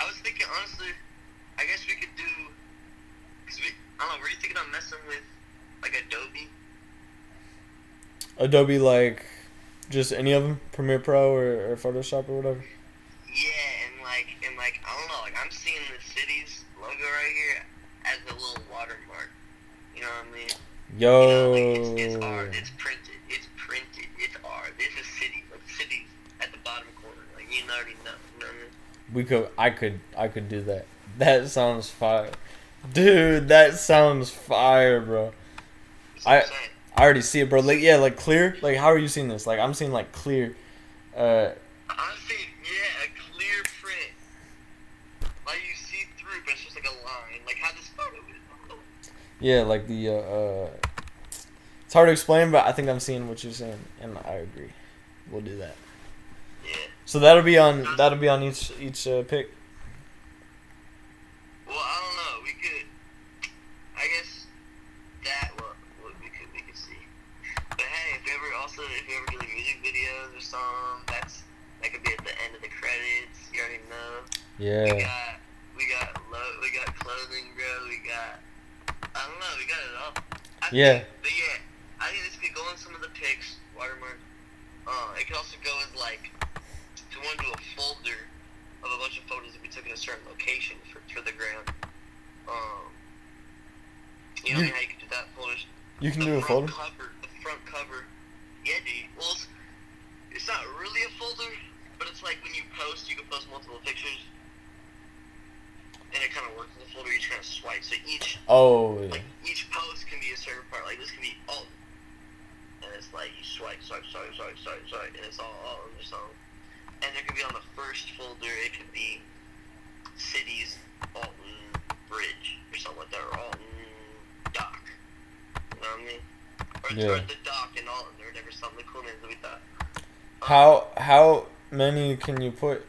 I was thinking honestly. I guess we could do. Cause we, I don't know. Were you thinking of messing with like Adobe? Adobe like just any of them, Premiere Pro or, or Photoshop or whatever. Yeah, and like, and like, I don't know, like I'm seeing the city's logo right here as a little watermark. You know what I mean? You know, like it's, it's Yo, art, it's printed, it's printed, it's art. This is city, like cities at the bottom corner. Like you already know. You know what I mean? We could, I could, I could do that. That sounds fire, dude. That sounds fire, bro. I-. I already see it, bro. Like yeah, like clear. Like how are you seeing this? Like I'm seeing like clear. Uh, I'm seeing, yeah, a clear print. Like you see through, but it's just like a line. Like how this photo is. yeah, like the uh, uh, it's hard to explain, but I think I'm seeing what you're saying, and I agree. We'll do that. Yeah. So that'll be on that'll be on each each uh, pick. Well, I don't know. We could. I guess that what, what we could we could see. But hey, if you ever also if you ever do like music videos or something, that's that could be at the end of the credits. You already know. We Yeah. got we got lo- we got clothing, bro. We got I don't know. We got it all. I Yeah. Think, but yeah, I think this could go in some of the pics. Watermark. Uh, it could also go as like you want to do a folder of a bunch of photos that we took in a certain location for for the gram. Um, you know You- how you could do that folders. You can the do a front folder. Cover, the front cover. Yeah, dude. Well, it's, it's not really a folder, but it's like when you post, you can post multiple pictures, and it kind of works as a folder. You just kind of swipe. So each Oh, yeah. like each post can be a certain part. Like this can be alt, and it's like you swipe, swipe, swipe, swipe, swipe, swipe, and it's all alt on your song. And there could be on the first folder, it could be cities, Alton Bridge, or something like that, or Alton Dock. You know what I mean? Or, Yeah. or the dock in Alton, or whatever, some of the cool names that we thought. Um, How how many can you put?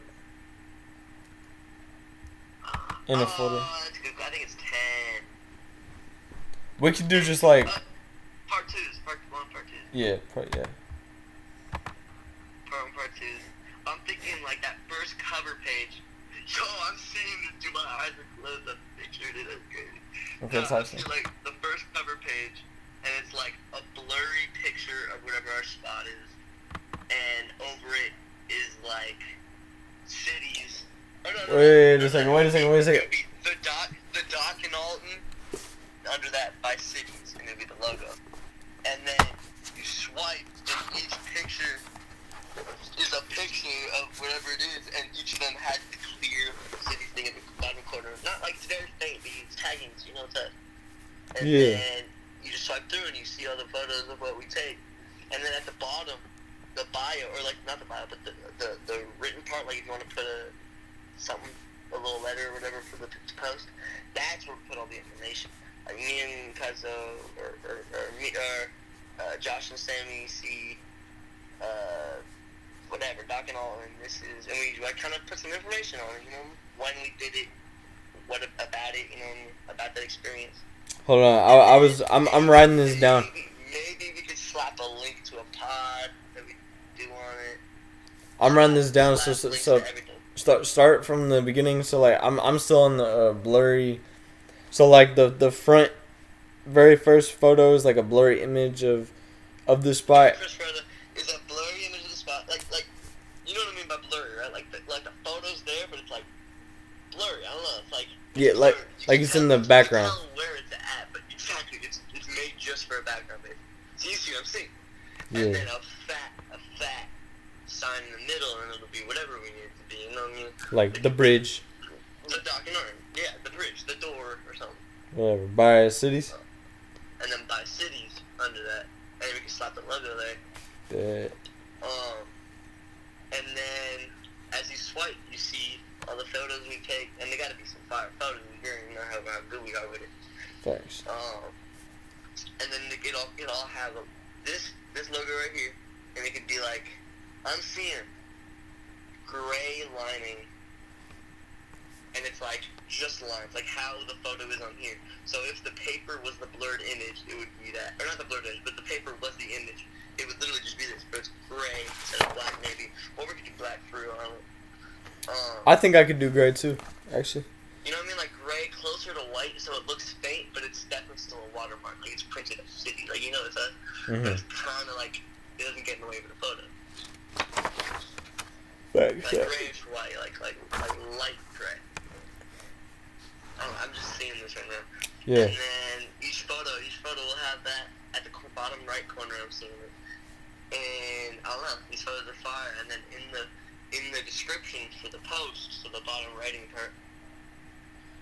in a uh, folder? That's good. I think it's ten. We could do just like Uh, part twos, part one, part two. yeah, pro- yeah. Part one, part two. I'm thinking like that first cover page. Yo, I'm seeing this through my eyes are closed. I pictured it. That's crazy. Okay, No, so I I'm see. seeing, like the first cover page, and it's like a blurry picture of whatever our spot is, and over it is like cities. Oh, no, no, no. Wait a second, wait a second, wait a second. It would be The dock, the dock in Alton. Under that by cities, and it'd be the logo. And then you swipe, and each picture is a picture of whatever it is, and each of them had the clear city thing in the bottom corner. Not like today's thing, but it's tagging, so you know what's up. And Yeah. then you just swipe through and you see all the photos of what we take. And then at the bottom, the bio or like not the bio, but the the, the written part, like if you want to put a something, a little letter or whatever for the post, that's where we put all the information. Like me and Cuzzo or, or, or me or uh, Josh and Sammy see uh, whatever Doc and all, and this is and we like kind of put some information on it. You know, when we did it, what about it, you know, about that experience. Hold on, I, I was I'm I'm writing this down. Maybe, maybe we could slap a link to a pod that we do on it. I'm writing this down. So so, so start start from the beginning. So like I'm I'm still on the uh, blurry. So like the the front, very first photo is like a blurry image of, of the spot. First photo is a blurry image of the spot, like like you know what I mean by blurry, right? Like the, like the photo's there, but it's like blurry. I don't know. It's like Yeah, like like it's in the background. where it's at, but exactly, it's it's made just for a background, baby. So you see what I'm saying? And Yeah. then a fat a fat sign in the middle, and it'll be whatever we need it to be. You know what I mean? Like the bridge, The dock and arm, yeah, the bridge, the door, or something. whatever. By cities. and then by cities under that, and we can slap the logo there. The, Um, and then as you swipe, you see all the photos we take, and they got to be some fire photos. You already know how, how good we are with it. Thanks. Um, and then it all it all have a, this this logo right here, and it could be like, I'm seeing gray lining, and it's like just lines, like how the photo is on here. So if the paper was the blurred image, it would be that, or not the blurred image, but the paper was the image. It would literally just be this, but it's gray instead of black maybe, or we could do black through on it. Um, I think I could do gray too. Actually. You know what I mean? Like gray closer to white, so it looks faint, but it's definitely still a watermark. Like it's printed a city. Like you know, it's a, but hmm it's kind of like it doesn't get in the way of the photo. Thanks. Like grayish white, like like like light gray. I don't know, I'm just seeing this right now. Yeah. And then each photo, each photo will have that at the bottom right corner. I'm seeing it. And I don't know. These photos are fire. And then in the in the description for the post, so the bottom writing part,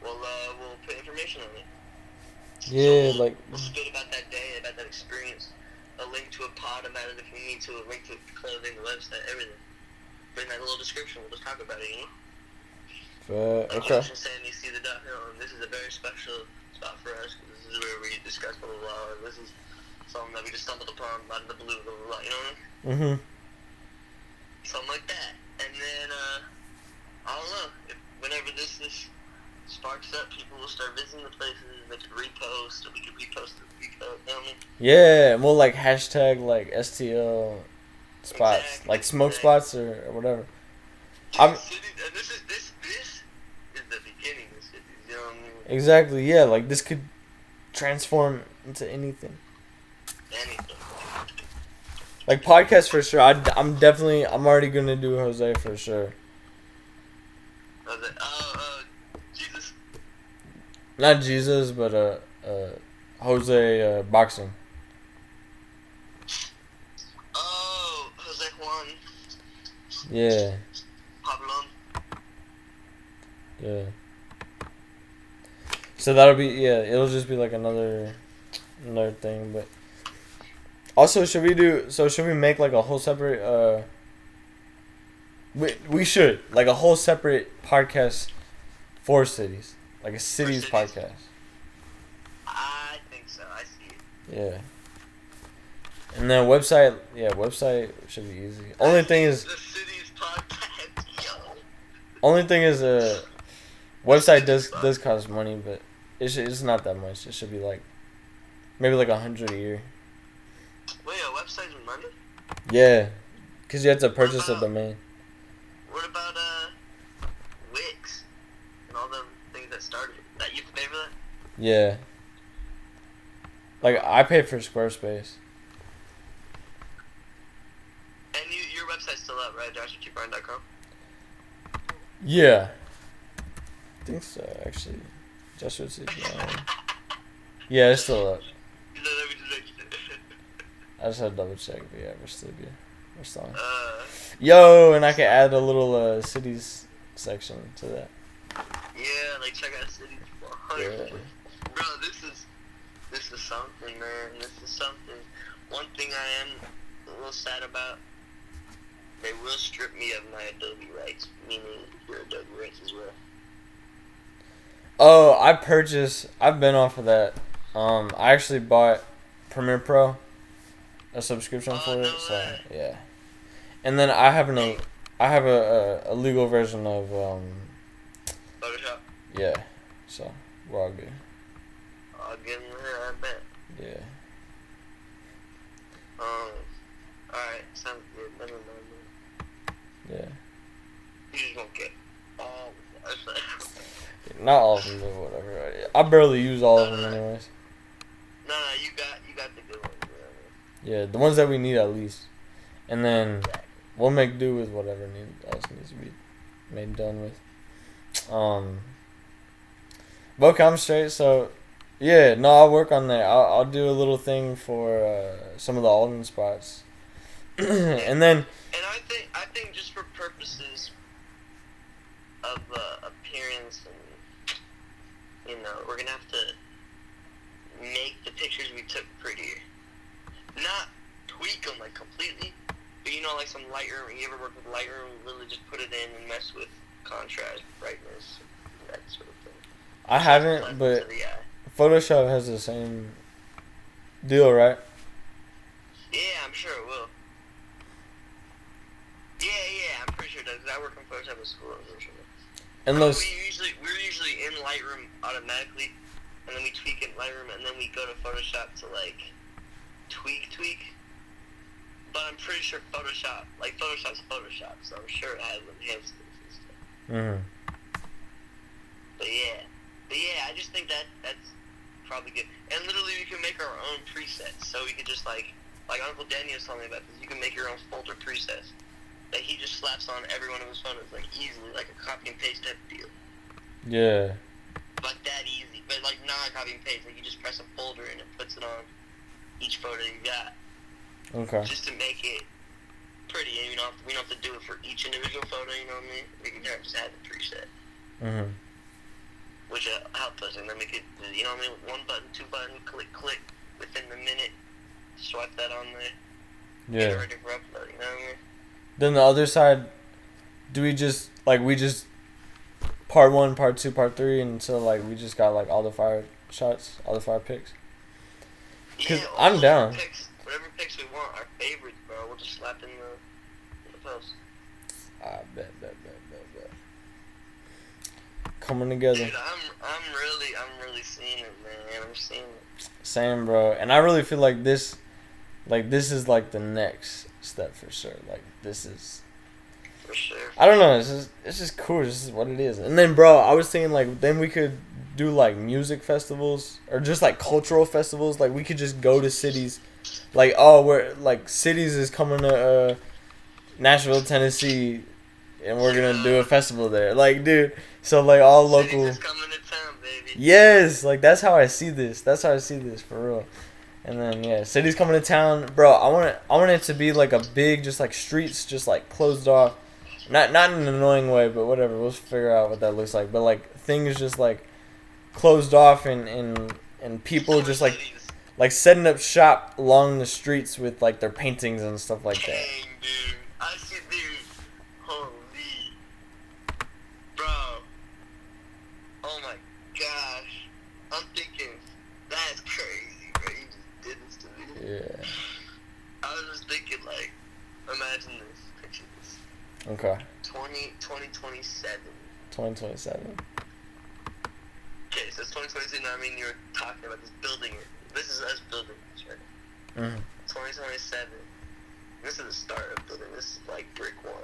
we'll uh, we'll put information on it. Yeah, So we'll- like- we'll spit about that day, about that experience. A link to a pod about it if we need to. A link to clothing, the website, everything. But in that little description, we'll just talk about it. You know. Uh, Like okay. Saying, you see the Duck Hill, and this is a very special spot for us. 'cause this is where we discuss blah blah blah. And this is something that we just stumbled upon out of the blue, blah blah blah. You know what I mean? Mhm. Something like that. And then uh, I don't know. If, whenever this this sparks up, people will start visiting the places. They could repost, or we could repost the repost. You know what I mean? Yeah, and we'll like hashtag like STL spots, Exactly, like smoke exactly. spots or, or whatever. I'm- Cities, and uh, this is this this is the beginning of cities. You know what I mean? Exactly. Yeah, like this could transform into anything. Anything. Like podcast for sure. I, am definitely. I'm already gonna do Jose for sure. Oh, oh, Jesus. Not Jesus, but uh, uh, Jose uh, boxing. Oh, Jose Juan Yeah, Pablon. yeah. So that'll be yeah. It'll just be like another, another thing. But also, should we do? So should we make like a whole separate? uh We we should like a whole separate podcast for cities, like a cities cities? podcast. I think so. I see it. Yeah. And then website, yeah, website should be easy. Only thing is, the city's podcast. Yo. only thing is, uh, website does does cost money, but it should, it's not that much. It should be like, maybe like a hundred a year. Wait, a website's money? Yeah, cause you have to purchase a domain. What about uh, Wix and all them things that started? That you have to pay for that? Yeah. Like I pay for Squarespace. And you, your website's still up, right? Yeah. I think so, actually. Joshua. Brown. Yeah, it's still up. I just had to double check, but yeah, we're still good. We're still on. uh, Yo, and I can add a little uh, cities section to that. yeah, like check out cities. 100. Yeah. Bro, this is this is something, man. This is something. One thing I am a little sad about they will strip me of my Adobe rights, meaning your Adobe rights as well. Oh, I purchased. I've been off of that. Um, I actually bought Premiere Pro, a subscription Oh, for no it. So way. yeah, and then I have an I have a, a, a legal version of um Photoshop. yeah, so we're all good. I'll get in there, I bet. Yeah. Um, alright, sounds good. Never mind. Yeah. You just won't get all of that. Not all of them, but whatever. I barely use all of them, anyways. no, no, you got, you got the good ones. know Yeah, the ones that we need at least, and then we'll make do with whatever need, else needs to be made done with. Um. But I'm straight. So, yeah, no, I'll work on that. I'll, I'll do a little thing for uh, some of the Alton spots, and then And I think I think just for purposes of uh, appearance and you know, we're gonna have to make the pictures we took prettier. Not tweak them like completely, but you know, like some Lightroom. You ever work with Lightroom? Really, just put it in and mess with contrast, brightness, that sort of thing. I haven't, but to the eye. Photoshop has the same deal, right? Yeah, I'm sure it will. Yeah, yeah, I'm pretty sure it does. 'cause I work in Photoshop at school. Sure. Unless we usually we're usually in Lightroom automatically, and then we tweak in Lightroom, and then we go to Photoshop to like tweak tweak. But I'm pretty sure Photoshop, like Photoshop's Photoshop, so I'm sure it has enhancements and stuff. mhm. But yeah, but yeah, I just think that that's probably good. And literally, we can make our own presets, so we could just like like Uncle Danny was telling me about this. You can make your own folder presets that he just slaps on every one of his photos, like easily, like a copy and paste type deal. yeah, like that easy, but like not copy and paste. Like you just press a folder and it puts it on each photo you got, okay, just to make it pretty. And we don't have to, we don't have to do it for each individual photo. You know what I mean? We can kind of just add the preset, mhm, which uh, help us, and then we could, you know what I mean? One button, two button, click, click within the minute. Swipe that on there. Yeah. ready for upload. You know what I mean? Then the other side, do we just like we just part one, part two, part three until like we just got like all the fire shots, all the fire picks? 'Cause Yeah, I'm down. Picks, whatever picks we want, our favorites, bro. We'll just slap in the, in the post. I bet. Coming together, Dude, I'm I'm really I'm really seeing it, man. I'm seeing it. same, bro. And I really feel like this, like this is like the next step for sure. Like this is. For sure. I don't know. It's just it's just cool. This is what it is. And then, bro, I was thinking like then we could do like music festivals or just like cultural festivals. Like we could just go to cities, like oh, we're like cities is coming to uh, Nashville, Tennessee, and we're gonna do a festival there. Like, dude, so like all local. to town, baby. Yes, like that's how I see this. That's how I see this for real. And then yeah, cities coming to town, bro. I want it. I want it to be like a big, just like streets, just like closed off. Not not in an annoying way, but whatever. We'll figure out what that looks like. But like things just like closed off and and and people just like like setting up shop along the streets with like their paintings and stuff like that. Dang, dude. I see, dude. Holy. Bro. Oh my gosh. I'm thinking, that's crazy, bro. You just did this to me. Yeah. I was just thinking, like, imagine this. Picture this. Okay. 20, 2027. Twenty twenty seven. Okay, so it's 2022 now. I mean, you're talking about this building. This is us building this, right? Mm. 2027. This is the start of building. This is like brick one.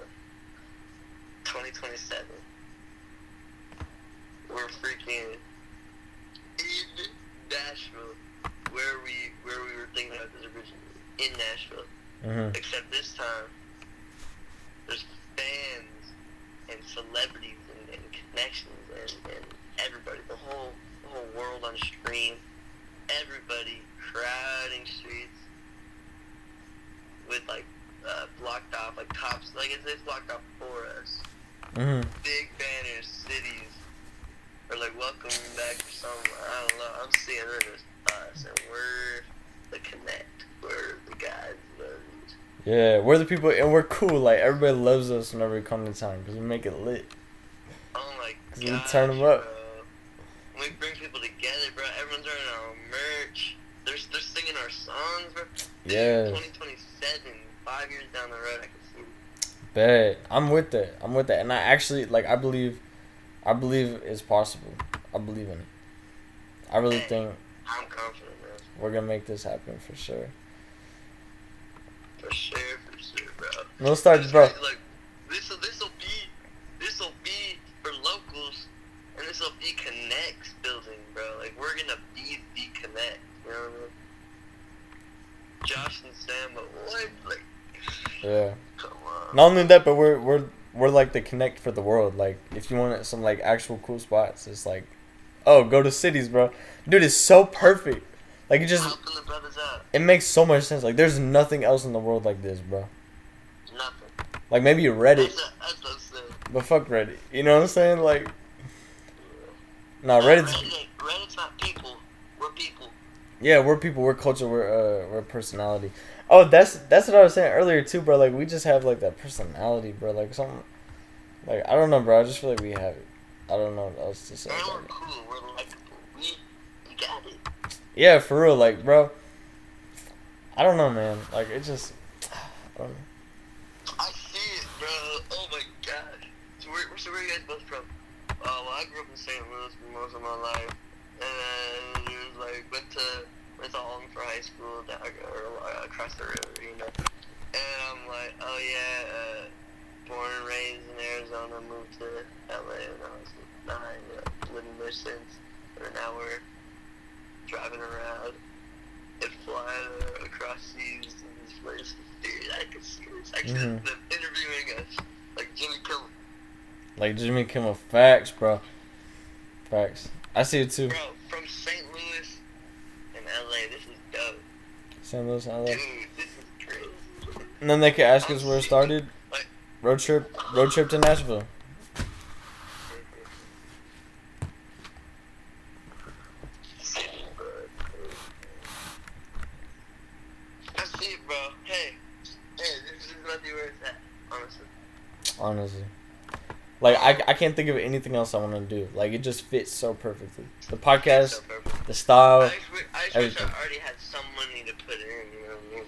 2027. We're freaking in Nashville, where we where we were thinking about this originally. In Nashville, Mhm. except this time there's fans and celebrities and, and connections and, and everybody, the whole the whole world on stream. Everybody crowding streets with like uh, blocked off, like cops, like it's, it's blocked off for us. Mhm. Big banners, cities, or like welcome back or something. I don't know. I'm seeing it as us, and we're the connect. We're the guys. Yeah, we're the people, and we're cool. Like everybody loves us whenever we come to town because we make it lit. Oh my 'Cause we turn them up. We bring people together, bro. Everyone's wearing our merch. They're, they're singing our songs, bro. Yeah. 2027, five years down the road, I can see. Bet I'm with that. I'm with that, and I actually like. I believe, I believe it's possible. I believe in it. I really Hey. think I'm confident, man. we're gonna make this happen for sure. For sure, for sure, bro. No start, bro. Like, this'll, this'll be, this'll be for locals, and this'll be Connects building, bro. Like, we're gonna be the Connect, you know what I mean? Josh and Sam, but what? Like, Yeah. come on. Not only that, but we're we're we're like the connect for the world. Like if you want some like actual cool spots, it's like, oh, go to cities, bro. Dude, it's so perfect. Like it just Helping the brothers out. it makes so much sense. Like there's nothing else in the world like this, bro. Nothing. Like maybe Reddit, That's, that's what I'm saying. but fuck Reddit. You know what I'm saying? Like, nah, No, Reddit's Reddit, Reddit's not people. We're people. yeah, we're people, we're culture, we're uh, we're personality. Oh, that's that's what I was saying earlier too, bro. Like we just have like that personality, bro. Like something, like I don't know, bro. I just feel like we have it. I don't know what else to say. Cool. We're likable. We, we got it. Yeah, for real, like, bro. I don't know, man. Like, it just. I don't know. I see it, bro. Oh my gosh. So where, so where are you guys both from? Uh, well, I grew up in St. Louis for most of my life, and then it was like went to went to Alton for high school, down, or uh, across the river, you know. And I'm like, oh yeah, uh, born and raised in Arizona, moved to LA when I was nine, you know, living there since. And now we're driving around and flying uh, across seas to these places. Dude, I can see this. Actually, Mhm. them interviewing us, like Jimmy Kimmel. Like, Jimmy Kimmel, facts, bro. Facts. I see it too. Bro, from St. Louis and LA, this is dope. St. Louis, LA. Dude, this is crazy. And then they could ask us where it started. Road trip, road trip to Nashville. I see it, bro. Hey, hey, this is not the where it's at, honestly. Honestly, like I, I can't think of anything else I want to do. Like it just fits so perfectly. The podcast, So perfect. the I style. just, wi- I just wish everything. I already had some money to put in, you know what I mean?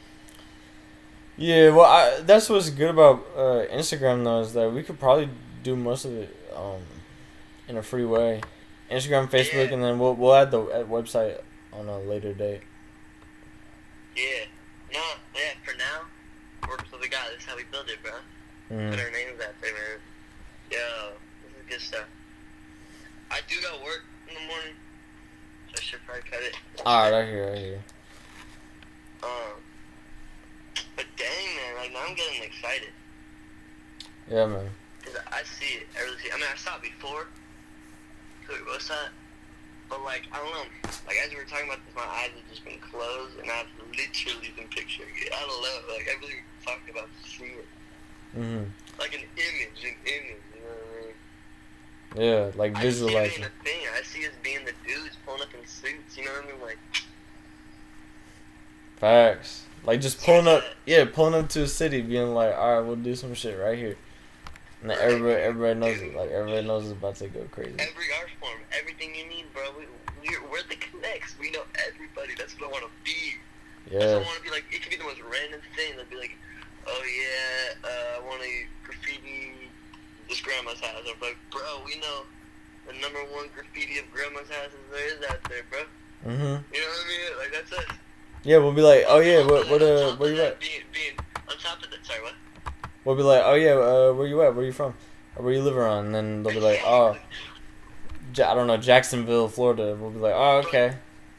Yeah, well, I, that's what's good about uh, Instagram though is that we could probably do most of it um, in a free way. Instagram, Facebook, Yeah. and then we'll we'll add the uh, website on a later date. Yeah. No, yeah, for now, works with the guy. This is how we build it, bro. Put Mm. our names out there, man. Yo, this is good stuff. I do got work in the morning, so I should probably cut it. All right, I hear, I hear. Um, but dang, man, like now I'm getting excited. Yeah, man. Cause I see it. I really see it. I mean, I saw it before. Both saw. But like, I don't know. Like as we were talking about this, my eyes have just been closed, and I've literally been picturing it. I don't know. Like I really talked about seeing it, hmm like an image, an image. You know what I mean? Yeah, like I see visualizing. being a thing. I see us being the dudes pulling up in suits. You know what I mean? Like, Facts. Like just pulling up, yeah, pulling up to a city, being like, all right, we'll do some shit right here, and then everybody, everybody knows it. Like everybody knows it's about to go crazy. every art form, everything you need, bro. We, we're, we're the connects. We know everybody. That's what I want to be. Yeah, I want to be like. It could be the most random thing. They'll be like, oh yeah, uh, I want to graffiti this grandma's house. I'm like, bro, we know the number one graffiti of grandma's houses there is out there, bro. mhm. You know what I mean? Like that's us. Yeah, we'll be like, oh yeah, what, what, uh, where you at? Being, being on top of that, sorry, what? We'll be like, oh yeah, uh, where you at? Where you from? Or where you live around? And then they'll be like, oh, Ja- I don't know, Jacksonville, Florida. We'll be like, oh okay,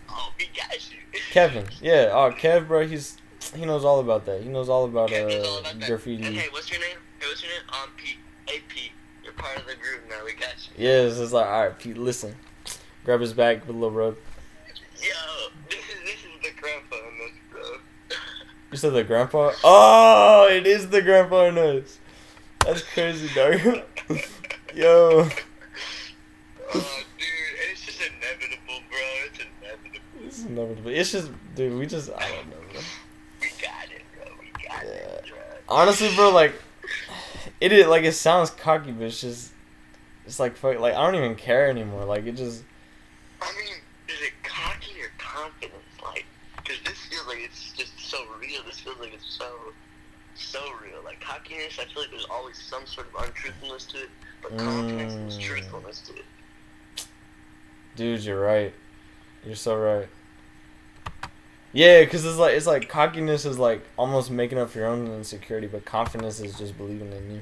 Oh, we got you. Kevin. Yeah, oh Kev, bro, he's he knows all about that. He knows all about it's all uh about graffiti. And hey, what's your name? Hey, what's your name? Um, Pete. Hey, Pete. You're part of the group now. We got you. Yeah, it's just like, all right, Pete, listen. Grab his back, put a little rub. Yo, this is this is the grandpa in this, bro. You said the grandpa? Oh, it is the grandpa in noise. That's crazy, dog. Yo, Oh, dude, it's just inevitable, bro. It's inevitable. it's inevitable. It's just, dude, we just, I don't know, bro. We got it, bro. We got it. Yeah. Bro. honestly, bro, like it is like it sounds cocky, but it's just it's like fuck, like I don't even care anymore. Like it just I mean, is it cocky or confidence? Like, because this feels like it's just so real. This feels like it's so, so real. Like cockiness, I feel like there's always some sort of untruthfulness to it, but confidence Mm. is truthfulness to it. dude, you're right. You're so right. Yeah, cause it's like it's like cockiness is like almost making up for your own insecurity, but confidence is just believing in you.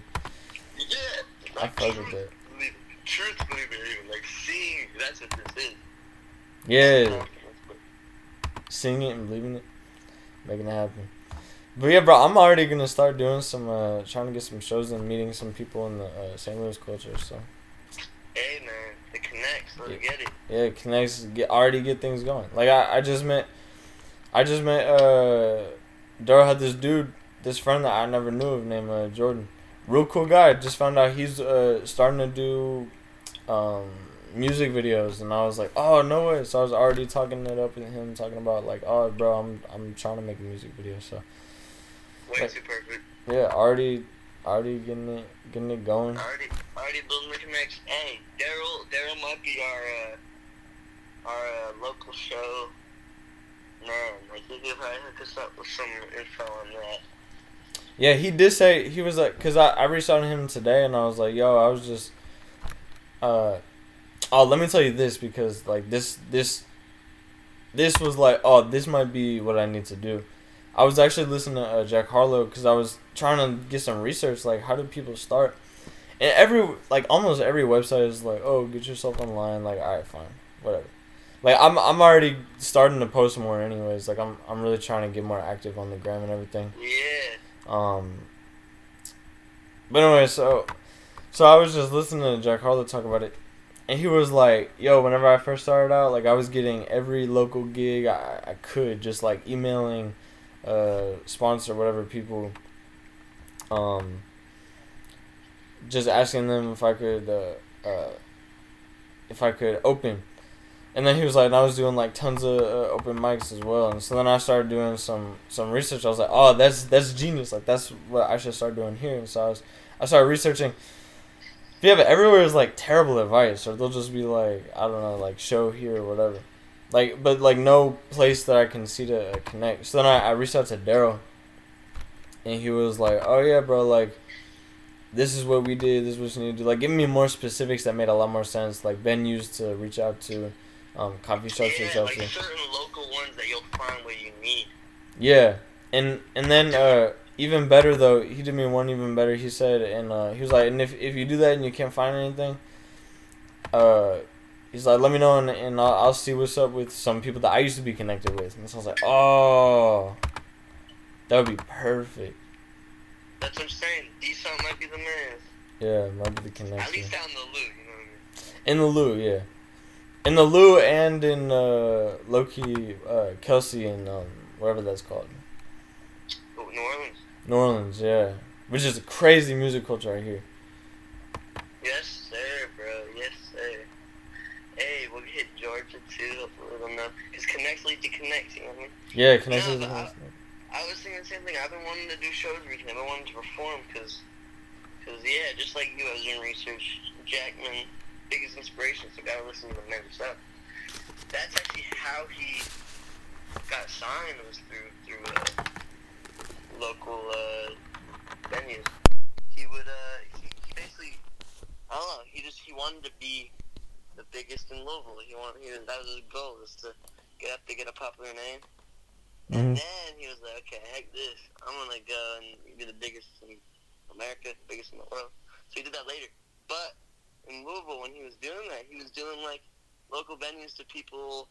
I fuck with that. believe- Truth believing even like seeing. That's what this is. Yeah, seeing it and believing it, making it happen. But yeah, bro, I'm already gonna start doing some, uh, trying to get some shows and meeting some people in the uh, St. Louis culture. So Hey man, it connects. Let's Yeah. get it. yeah, it connects, get already get things going. Like I, I just met, I just met. uh Daryl had this dude, this friend that I never knew of named uh, Jordan. Real cool guy. Just found out he's uh starting to do, um, music videos, and I was like, oh no way. So I was already talking it up with him, talking about like, oh bro, I'm I'm trying to make a music video. So Way Like- too perfect. yeah, already, already getting it, getting it going. Already, already building the connection. Hey, Daryl, Daryl might be our, uh, our uh, local show. Man, like he could probably hook us up with some info on that. Yeah, he did say he was like, cause I, I reached out to him today and I was like, yo, I was just, uh, oh, let me tell you this because like this this, this was like, oh, this might be what I need to do. I was actually listening to uh, Jack Harlow because I was trying to get some research, like how do people start, and every like almost every website is like, oh, get yourself online. Like, all right, fine, whatever. Like I'm I'm already starting to post more anyways. Like I'm I'm really trying to get more active on the gram and everything. Yeah. Um, but anyway, so so I was just listening to Jack Harlow talk about it, and he was like, "Yo, whenever I first started out, like I was getting every local gig I, I could, just like emailing, uh, sponsor whatever people, um, just asking them if I could, uh, uh, if I could open." And then he was like, and I was doing like tons of uh, open mics as well. And so then I started doing some some research. I was like, oh, that's that's genius. Like that's what I should start doing here. And so I was I started researching. Yeah, but everywhere is like terrible advice, or they'll just be like, I don't know, like show here or whatever. Like, but like no place that I can see to connect. So then I, I reached out to Daryl, and he was like, oh yeah, bro, like. This is what we did. This is what you need to do. Like, give me more specifics that made a lot more sense. Like venues to reach out to, um, coffee shops to reach Yeah, like certain local ones that you'll find what you need. Yeah, and and then uh, even better though, he did me one even better. He said, and uh, he was like, and if if you do that and you can't find anything, uh, he's like, let me know and and I'll, I'll see what's up with some people that I used to be connected with. And so I was like, oh, that would be perfect. That's what I'm saying. D-Song might be the man. Yeah, might be the At least out in the loop, you know what I mean? in the Lou. Yeah, in the Lou and in uh, Loki, uh, Kelsey and um, whatever that's called. Oh, New Orleans. New Orleans, yeah, which is a crazy music culture right here. Yes, sir, bro. Yes, sir. Hey, we'll hit Georgia too. Hopefully they'll know. Because connects lead to connects, you know what I mean? Yeah. Yeah, but I was thinking the same thing. I've been wanting to do shows recently. I've been wanting to perform because, cause, yeah, just like you, I was doing research. Jackman, biggest inspiration, so gotta listen to the man's stuff. That's actually how he got signed was through through uh, local uh, venues. He would uh, he, he basically, I don't know. He just he wanted to be the biggest in Louisville. He wanted he that was his goal was to get up to get a popular name. Mhm. And then he was like, okay, heck this. I'm to go and be the biggest in America, biggest in the world. So he did that later. But in Louisville, when he was doing that, he was doing like local venues to people.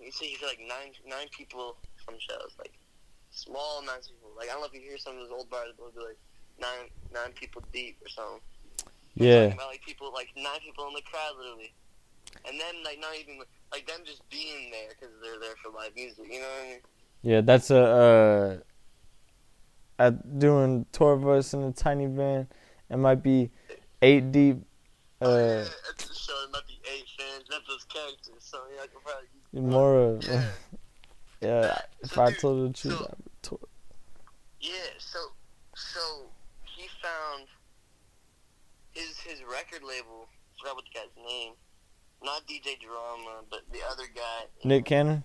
You see, he's like nine nine people from shows, like small nine people. Like I don't know if you hear some of those old bars, but it'll be like nine nine people deep or something. Yeah, about like people, like nine people in the crowd, literally. And then like not even like them just being there because they're there for live music. You know what I mean? yeah. That's a uh, at doing tour bus in a tiny van. It might be eight deep. Oh, yeah, Uh, it's a show. Might be eight fans, those characters. So yeah, I could probably. more of. Yeah. Yeah, if So, I dude, told the truth, so- I would tour. Yeah, so So he found his his record label. Forgot what the guy's name. Not DJ Drama, but the other guy. Nick Cannon.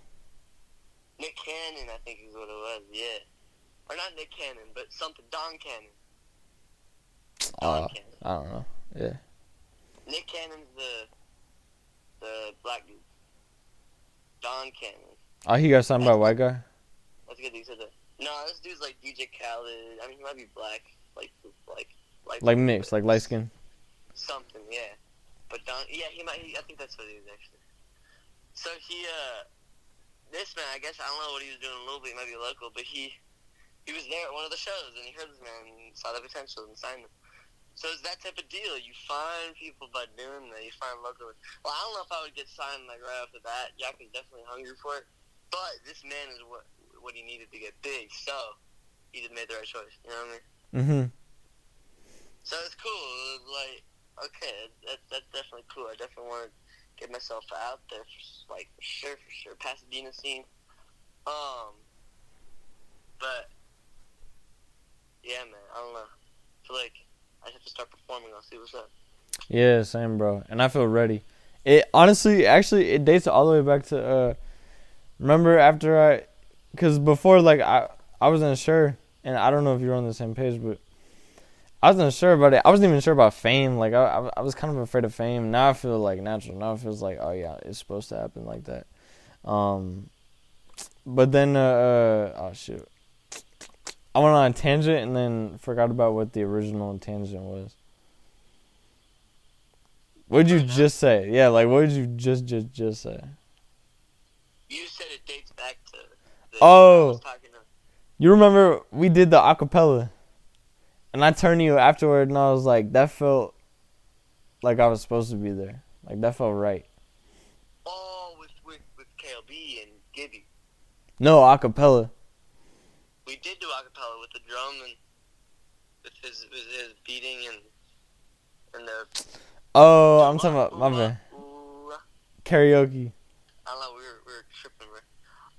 Nick Cannon, I think is what it was. Yeah, or not Nick Cannon, but something Don Cannon. Don Uh, Cannon. I don't know. Yeah. Nick Cannon's the the black dude. Don Cannon. Oh, he got signed by a white guy. That's good that you said that. No, this dude's like DJ Khaled. I mean, he might be black, like like like Like mixed, like light skin. something, yeah. But Don, yeah, he might. He, I think that's what he is actually. So he, uh, this man, I guess I don't know what he was doing in Louisville. He might be local, but he, he was there at one of the shows and he heard this man and saw the potential and signed him. So it's that type of deal. You find people by doing that. You find local. Well, I don't know if I would get signed like right off the bat. Jack is definitely hungry for it, but this man is what what he needed to get big. So he just made the right choice. You know what I mean? Mm-hmm. So it's cool. It like, okay, that, that's definitely cool. I definitely want to get myself out there, for, like for sure, for sure. Pasadena scene. Um, but yeah, man, I don't know. I feel like I have to start performing. I'll see what's up. Yeah, same, bro. And I feel ready. It honestly, actually, it dates all the way back to. uh Remember after I, because before like I, I wasn't sure, and I don't know if you're on the same page, but I wasn't sure about it. I wasn't even sure about fame. Like I, I, I was kind of afraid of fame. Now I feel like natural. Now it feels like, oh yeah, it's supposed to happen like that. Um, but then, uh, uh oh shoot, I went on a tangent and then forgot about what the original tangent was. What did you just say? Yeah, like what did you just just just say? You said it dates back to. The, Oh. I was talking to, You remember we did the acapella, and I turned to you afterward, and I was like, that felt like I was supposed to be there. Like that felt right. oh, with with with KLB and Gibby. No acapella. We did do acapella with the drum and with his with his beating and and the. Oh, I'm talking about my bad. Karaoke. I don't know. We were we were tripping. Right?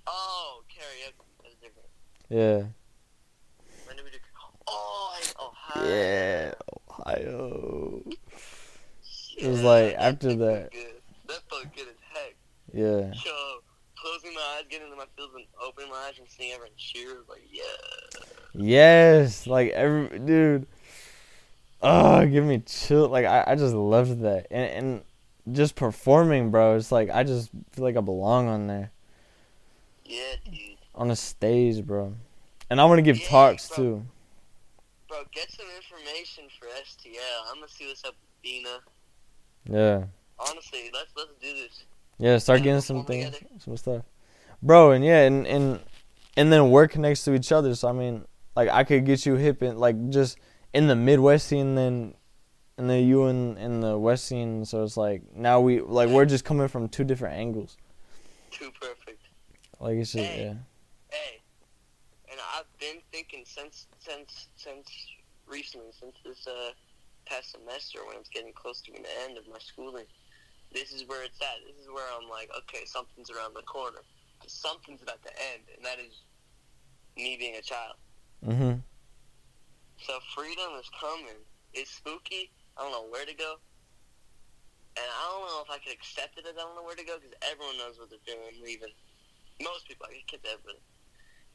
Oh, karaoke. That's different. Yeah. When did we do? Oh, Ohio. Yeah. Ohio. It was like after that. Good. That felt good as heck. Yeah. So closing my eyes, getting into my fields, and opening my eyes and seeing everyone cheer. Like yeah. Yes. Like every dude. Oh, give me chill. Like I, I just loved that, and and just performing, bro. It's like I just feel like I belong on there. Yeah, dude. on a stage, bro. And I want to give Yeah, talks bro. too. Bro, get some information for STL. I'm gonna see what's up with Dina. Yeah, Honestly, let's let's do this. Yeah. Start getting some things, together. some stuff, bro. And yeah, and and and then work connects to each other. So I mean, like I could get you hip in like just in the Midwest scene, then and then you in in the West scene. So it's like now we like we're just coming from two different angles. Too perfect. Like it's just Hey. yeah, Hey, and I've been thinking since since since recently, since this uh past semester when it's getting close to the end of my schooling. This is where it's at. This is where I'm like, okay, something's around the corner. Something's about to end, and that is me being a child. mhm, So freedom is coming. It's spooky. I don't know where to go. And I don't know if I could accept it as I don't know where to go because everyone knows what they're doing, leaving. Most people, I get that, but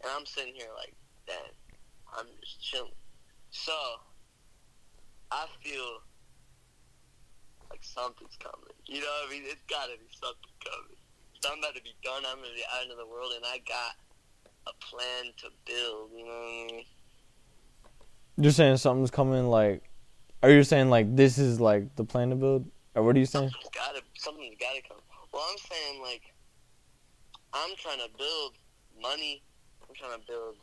and I'm sitting here like, damn, I'm just chilling. So I feel like something's coming. You know what I mean? It's gotta be something coming. So I'm about to be done. I'm gonna be out into the world, and I got a plan to build. You know what I mean? you're saying something's coming. Like, are you saying like this is like the plan to build, or what are you saying? Something's gotta something's gotta come. Well, I'm saying like I'm trying to build money. I'm trying to build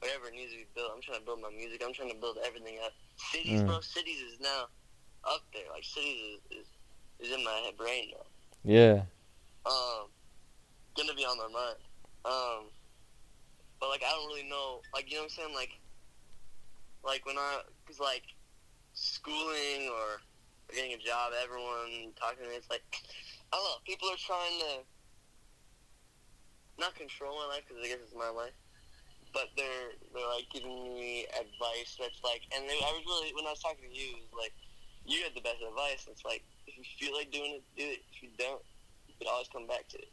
whatever needs to be built. I'm trying to build my music. I'm trying to build everything up. Cities, Mm. bro. Cities is now up there. Like cities is, is is in my head brain now. Yeah, Um, gonna be on my mind. Um, but like I don't really know. Like you know what I'm saying? Like, like when I, cause like schooling or, or getting a job, everyone talking to me. It's like I don't know. People are trying to not control my life because I guess it's my life. but they're they're like giving me advice that's like, and they, I was really when I was talking to you, it was like you had the best advice. It's like if you feel like doing it, do it. If you don't, you can always come back to it.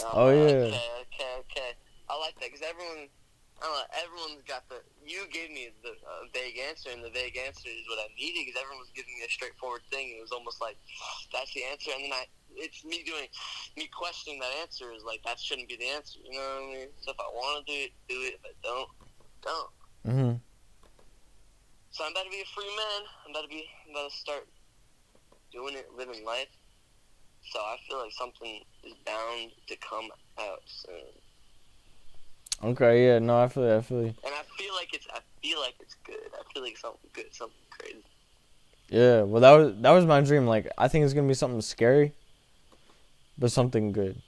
I'm Oh, yeah. Okay, okay, okay. I like that because everyone, I don't know, everyone's got the. You gave me the uh, vague answer, and the vague answer is what I needed because everyone was giving me a straightforward thing, and it was almost like that's the answer, and then I. It's me doing, me questioning that answer is like that shouldn't be the answer. You know what I mean? So if I want to do it, do it. If I don't, don't. Mhm. So I'm about to be a free man. I'm about to be, I'm about to start doing it, living life. So I feel like something is bound to come out soon, Okay, yeah, no, I feel you, I feel you. and I feel like it's, I feel like it's good. I feel like something good, something crazy. Yeah, well, that was that was my dream. Like, I think it's gonna be something scary, but something good.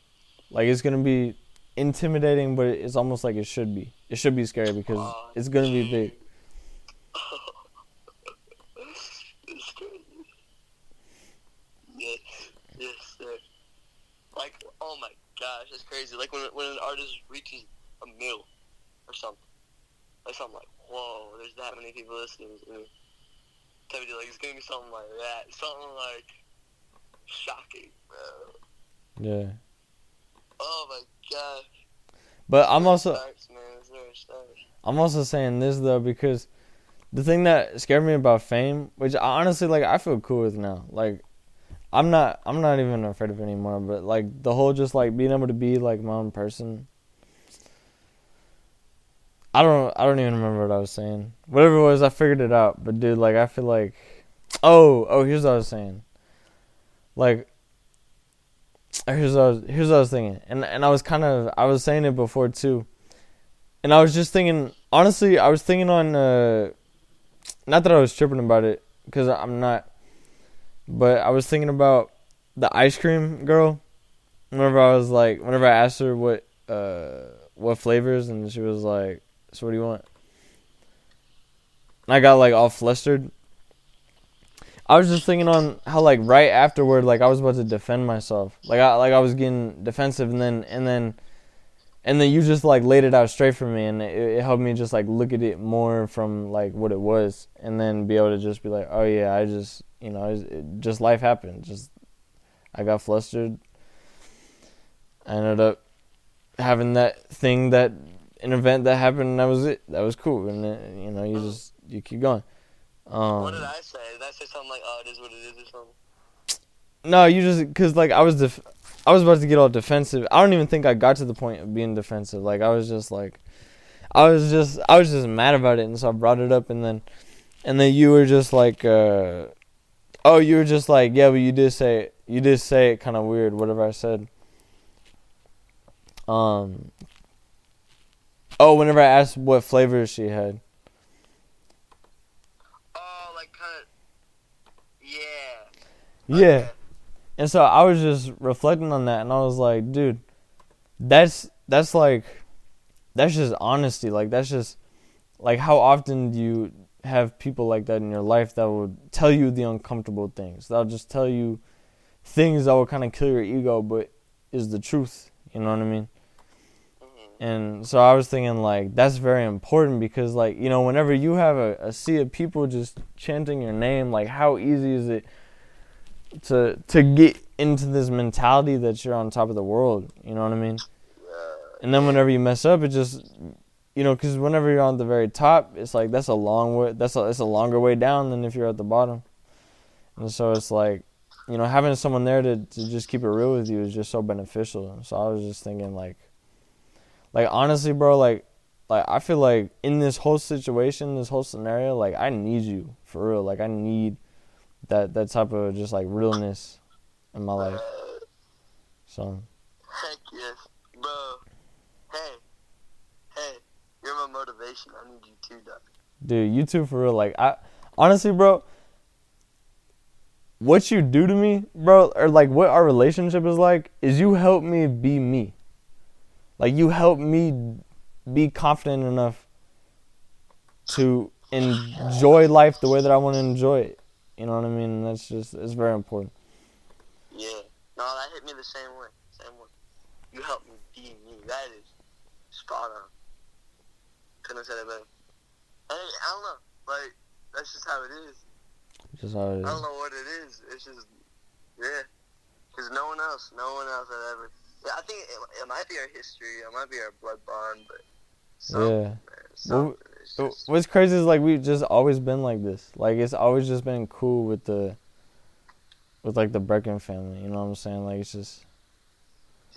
Like, it's gonna be intimidating, but it's almost like it should be. It should be scary because it's gonna be big. it's crazy. Yes, yes, sir. Like, oh my gosh, that's crazy. Like when when an artist reaches a mil or something, like something like, whoa, there's that many people listening to me. Type of deal. Like it's gonna be something like that, something like shocking, bro. Yeah, Oh my gosh. but I'm also starts, man. It's where it. I'm also saying this though because the thing that scared me about fame, which I honestly like, I feel cool with now. Like, I'm not, I'm not even afraid of it anymore. But like the whole just like being able to be like my own person. I don't, I don't even remember what I was saying. Whatever it was, I figured it out. But dude, like, I feel like, oh, oh, here's what I was saying. Like, here's what I was, here's what I was thinking, and and I was kind of, I was saying it before too. And I was just thinking, honestly, I was thinking on, uh, not that I was tripping about it, because I'm not, but I was thinking about the ice cream girl. Whenever I was like, whenever I asked her what, uh, what flavors, and she was like, "So what do you want?" And I got like all flustered. I was just thinking on how like right afterward, like I was about to defend myself, like I like I was getting defensive, and then and then and then you just like laid it out straight for me and it, it helped me just like look at it more from like what it was and then be able to just be like oh yeah i just you know it, it, just life happened just i got flustered i ended up having that thing that an event that happened and that was it that was cool and then you know you just you keep going um what did I say? Did I say something like, "Oh, it is what it is" or something? No, you just because like I was def- I was about to get all defensive. I don't even think I got to the point of being defensive. Like I was just like, I was just I was just mad about it, and so I brought it up, and then and then you were just like, uh, oh, you were just like, yeah, but you did say it. you did say it kind of weird, whatever I said. Um. Oh, whenever I asked what flavors she had. Oh, like kind of. Yeah. Yeah. Okay. And so I was just reflecting on that and I was like, dude, that's that's like that's just honesty. Like that's just like how often do you have people like that in your life that will tell you the uncomfortable things. That'll just tell you things that will kind of kill your ego but is the truth, you know what I mean? Mhm. And so I was thinking like that's very important because like you know whenever you have a, a sea of people just chanting your name, like how easy is it to to get into this mentality that you're on top of the world? You know what I mean? And then whenever you mess up, it just you know because whenever you're on the very top, it's like that's a long way. That's a it's a longer way down than if you're at the bottom. And so it's like you know having someone there to to just keep it real with you is just so beneficial. So I was just thinking like like honestly, bro, like like I feel like in this whole situation, this whole scenario, like I need you for real. Like I need that that type of just like realness in my life. So Heck yes, bro. Hey, hey, you're my motivation. I need you too, dog. dude, you too for real. Like I honestly, bro, what you do to me, bro, or like what our relationship is like, is you help me be me. Like you help me be confident enough to enjoy life the way that I want to enjoy it. You know what I mean? And that's just it's very important. Yeah. No, that hit me the same way. Same way. You helped me be me. That is spot on. Couldn't have said it better. Hey, I don't know. Like that's just how it is. Just how it I don't know what it is. It's just yeah. Cause no one else, no one else had ever. Yeah, I think it, it might be our history. It might be our blood bond, but Yeah. man. It's just, What's crazy is like we've just always been like this. Like it's always just been cool with the, with like the Brecken family. You know what I'm saying? Like it's just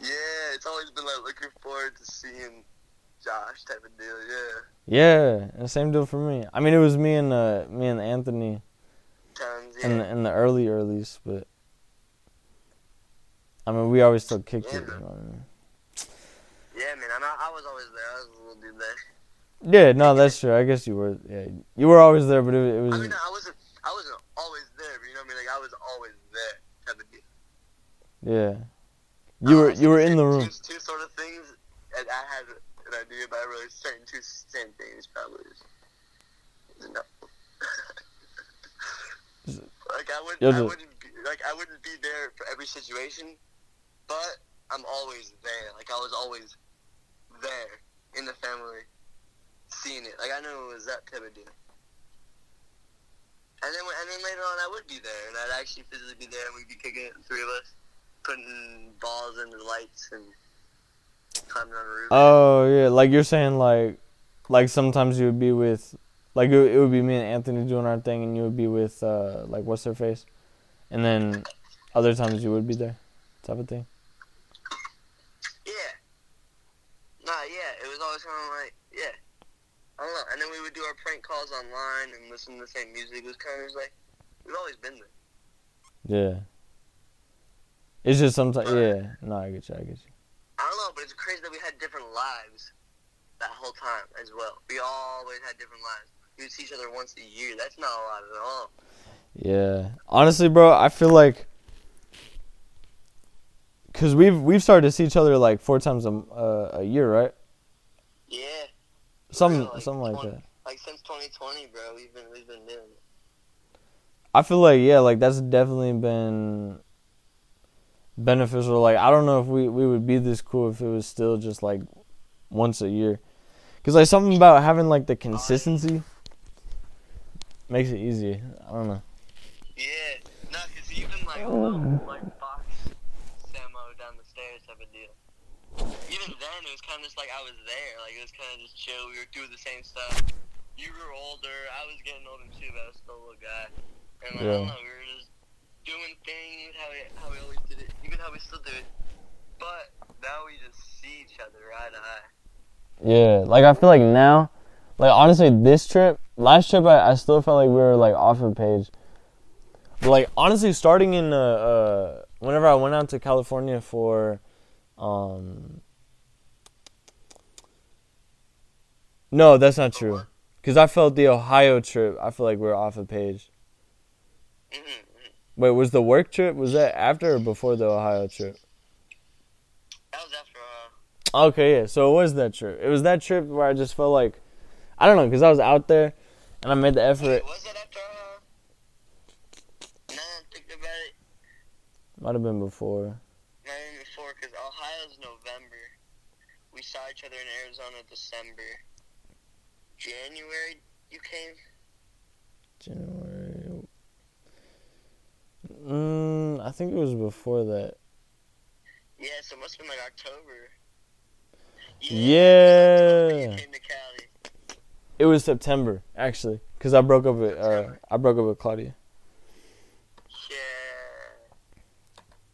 yeah, it's always been like looking forward to seeing Josh type of deal. Yeah, yeah. And same deal for me. I mean, it was me and uh me and Anthony times. Yeah, in the, in the early earlys, but I mean we always still kicked Yeah, it. You man. know I mean? yeah, man. I, I was always there. I was a little dude there. Yeah, no, that's true. I guess you were. Yeah, you were always there, but it, it was. I mean, I wasn't. I wasn't always there, but you know what I mean. Like I was always there yeah. You were Uh, you were in the room. Two, two sort of things. And I had an idea, but I really certain two same things probably. Is, no. like I wouldn't, I wouldn't be like I wouldn't be there for every situation, but I'm always there. Like I was always there in the family, seeing it. Like I knew it was that type of deal. And then, and then later on, I would be there, and I'd actually physically be there, and we'd be kicking it, the three of us, putting balls in the lights and climbing on the roof. Oh yeah, like you're saying, like, like sometimes you would be with, like it, would be me and Anthony doing our thing, and you would be with, uh, like what's her face, and then other times you would be there, type of thing. Yeah. Nah, yeah. It was always kind of like. I don't know. And then we would do our prank calls online and listen to the same music. It was kind of like, we've always been there. Yeah. It's just sometimes, yeah. No, I get you. I get you. I don't know, but it's crazy that we had different lives that whole time as well. We always had different lives. We would see each other once a year. That's not a lot at all. Yeah. Honestly, bro, I feel like cuz we've we've started to see each other like four times a uh, a year, right? Yeah. Something Real, like, something like 20 that. Like since 2020, bro, we've been we've been doing it. I feel like yeah, like that's definitely been beneficial. Like I don't know if we we would be this cool if it was still just like once a year. Cuz like something about having like the consistency makes it easier. I don't know. Yeah. No, because even like little like Fox Samo down the stairs type of deal. Even then, it was kind of just like I was there. Like it was kind of just chill. We were doing the same stuff. You were older. I was getting older too, but I was still a little guy. And like, I don't Yeah. know, we were just doing things how we how we always did it, even how we still do it. But now we just see each other eye to eye. Yeah, like I feel like now, like honestly, this trip, last trip, I, I still felt like we were like off a page. But like honestly, starting in uh, uh, whenever I went out to California for, um, no, that's not true. Cause I felt the Ohio trip, I feel like we are off a page. hmm hmm Wait, was the work trip? Was that after or before the Ohio trip? That was after. Uh, Okay, yeah. So it was that trip. It was that trip where I just felt like, I don't know, because I was out there, and I made the effort. wait, was that after? Now that I think about it, Might have been before. Not even before, because Ohio's November. We saw each other in Arizona December. January, you came. January. Mm, I think it was before that. Yeah, so it must have been like October. Yeah. October you came to Cali. It was September actually, because I broke up with uh, I broke up with Claudia. Yeah.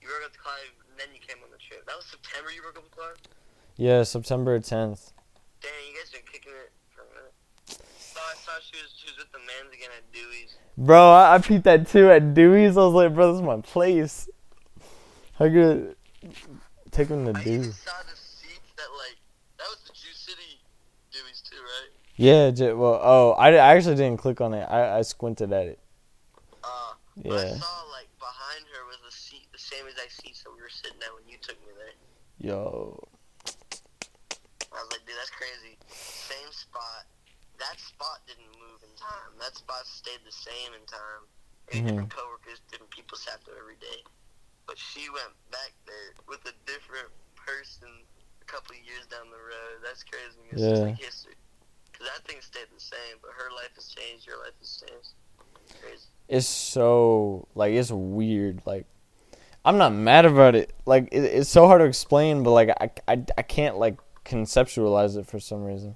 You broke up with Clive, and then you came on the trip. That was September you broke up with Clive? Yeah, September tenth. Dang, you guys kicking it for a minute. So I saw she was, she was with the mans again at Dewey's. Bro, I, I peeped that too at Dewey's. I was like, bro, this is my place. How good? Take him to I Dewey's. saw the seats that, like, that was the Jew City Dewey's too, right? Yeah, j- well, oh, I, I actually didn't click on it. I, I squinted at it. Uh, but I Yeah. saw, like, behind her was the seat, the same exact seat that we were sitting at when you took me there. Yo. I was like, dude, that's crazy. Same spot. That spot didn't move in time. That spot stayed the same in time. Maybe Mhm. different coworkers, different people sat there every day. But she went back there with a different person a couple of years down the road. That's crazy. It's just like history. Because 'Cause that thing stayed the same, but her life has changed. Your life has changed. Crazy. It's so like it's weird. Like I'm not mad about it. Like it, it's so hard to explain, but like I, I, I can't like conceptualize it for some reason.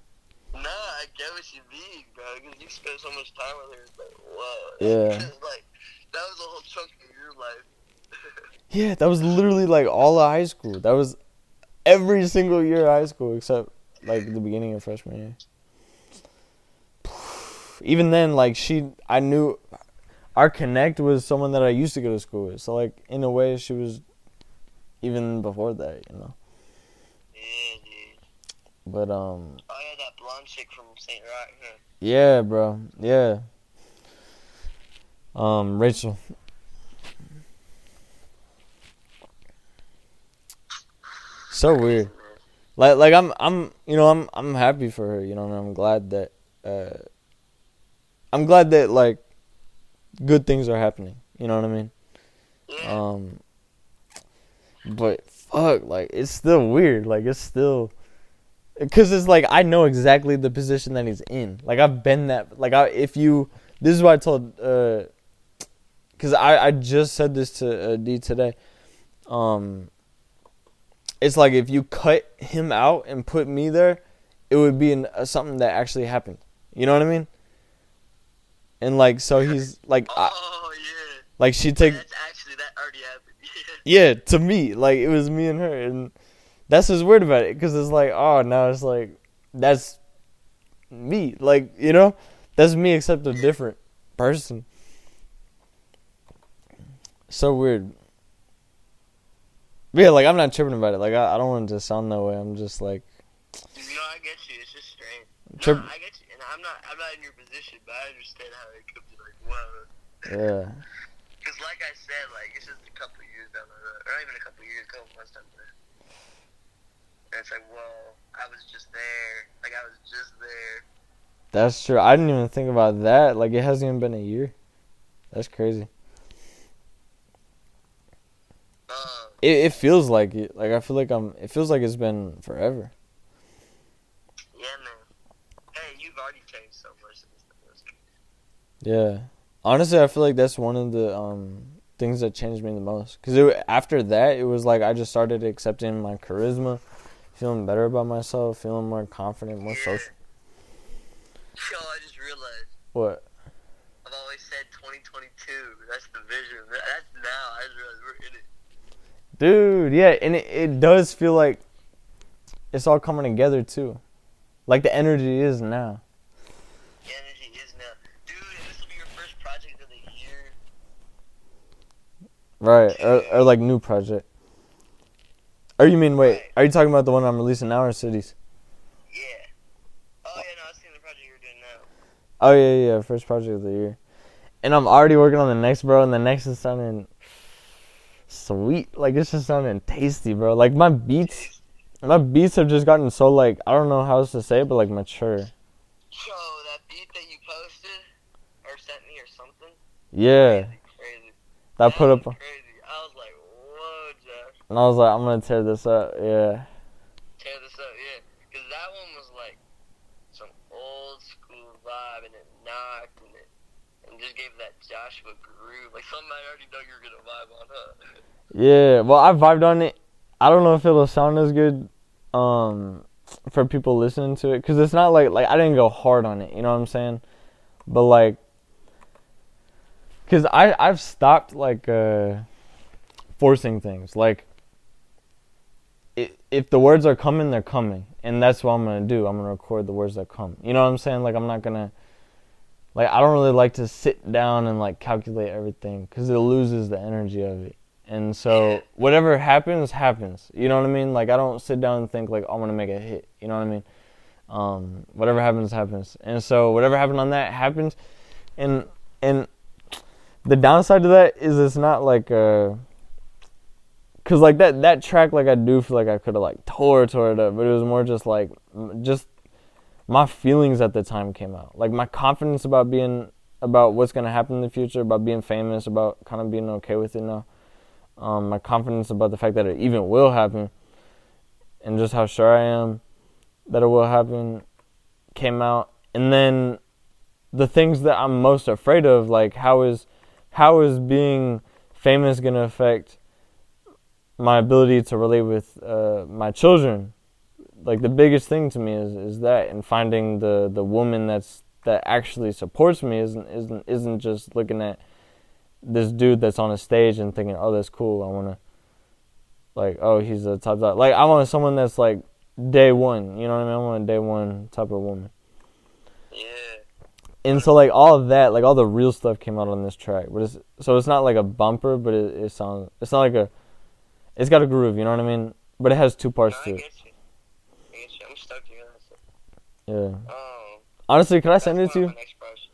Nah, I get what you mean, bro. Because you spent so much time with her. It's like, whoa. Yeah. like, that was a whole chunk of your life. Yeah, that was literally like all of high school. That was every single year of high school except like the beginning of freshman year. Even then, like she, I knew our connect was someone that I used to go to school with. So like in a way, she was even before that, you know. But um, Oh, yeah, that blonde chick from St. Rock, huh? yeah, bro, yeah. Um, Rachel. So weird. Like like I'm I'm you know I'm I'm happy for her you know and I'm glad that uh I'm glad that like good things are happening you know what I mean Yeah. um but fuck like it's still weird like it's still because it's like I know exactly the position that he's in like I've been that like I if you this is what I told uh because I I just said this to uh, D today um it's like if you cut him out and put me there, it would be an, uh, something that actually happened. You know what I mean? And like so he's like I, oh, yeah. like she take That's actually, that already happened. yeah to me like it was me and her and that's what's weird about it because it's like oh now it's like that's me like you know that's me except a different person. So weird. But yeah, like I'm not tripping about it. Like I, I don't want it to sound that way. I'm just like You know, I get you. It's just strange. Trip- No, I get you, and I'm not. I'm not in your position, but I understand how it could be like, whoa. yeah. Because, like I said, like it's just a couple years down the road, or not even a couple years, a couple months down the road. And it's like, whoa, I was just there. Like I was just there. That's true. I didn't even think about that. Like it hasn't even been a year. That's crazy. Um, It it feels like it. Like I feel like I'm. It feels like it's been forever. yeah, man. Hey, you've already changed so much. Yeah. Honestly, I feel like that's one of the um things that changed me the most. Cause it, after that, it was like I just started accepting my charisma, feeling better about myself, feeling more confident, more Yeah. social. Yo, I just realized. What? I've always said 2022. That's the vision. That's now. I just realized we're in it. Dude, yeah, and it, it does feel like it's all coming together too. Like the energy is now. The energy is now. Dude, this will be your first project of the year. Right. Or, or like new project. Or you mean wait, Right. are you talking about the one I'm releasing now or cities? Yeah. Oh, yeah, no, I was seeing the project you're doing now. Oh yeah, yeah, first project of the year. And I'm already working on the next bro and the next is sounding sweet. Like it's just sounding tasty, bro. Like my beats my beats have just gotten so like I don't know how else to say it, but like mature. Yo, that beat that you posted or sent me or something. Yeah. Crazy, crazy. That I put up Crazy. I was like, whoa, Jeff. And I was like, I'm gonna tear this up, yeah. Tear this up, yeah. Because that one was like some old school vibe and it knocked and it and just gave that Joshua groove. Like something I already know you're gonna vibe on, huh? Yeah, well, I vibed on it. I don't know if it'll sound as good um for people listening to it cuz it's not like like I didn't go hard on it, you know what I'm saying? But like cuz I I've stopped like uh forcing things. Like if the words are coming, they're coming. And that's what I'm going to do. I'm going to record the words that come. You know what I'm saying? Like I'm not going to like I don't really like to sit down and like calculate everything cuz it loses the energy of it. And so whatever happens, happens. You know what I mean? Like I don't sit down and think like I'm gonna make a hit. You know what I mean? Um, whatever happens, happens. And so whatever happened on that happens. And and the downside to that is it's not like uh Cause like that that track like I do feel like I could have like tore tore it up, but it was more just like just my feelings at the time came out. Like my confidence about being about what's gonna happen in the future, about being famous, about kind of being okay with it now um, my confidence about the fact that it even will happen, and just how sure I am that it will happen, came out, and then the things that I'm most afraid of, like how is how is being famous gonna affect my ability to relate with uh, my children? Like the biggest thing to me is is that, and finding the the woman that's that actually supports me isn't isn't isn't just looking at this dude that's on a stage and thinking, oh, that's cool. I wanna like, oh, he's a top dog. Like I want someone that's like day one. You know what I mean? I want a day one type of woman. Yeah. And so like all of that, like all the real stuff came out on this track. But it's so it's not like a bumper, but it, it sounds it's not like a it's got a groove, you know what I mean? But it has two parts No, to I it. get you. I get you. I'm stoked to hear that. stuff. Yeah. Um, Honestly, can I send it to you? my next bros.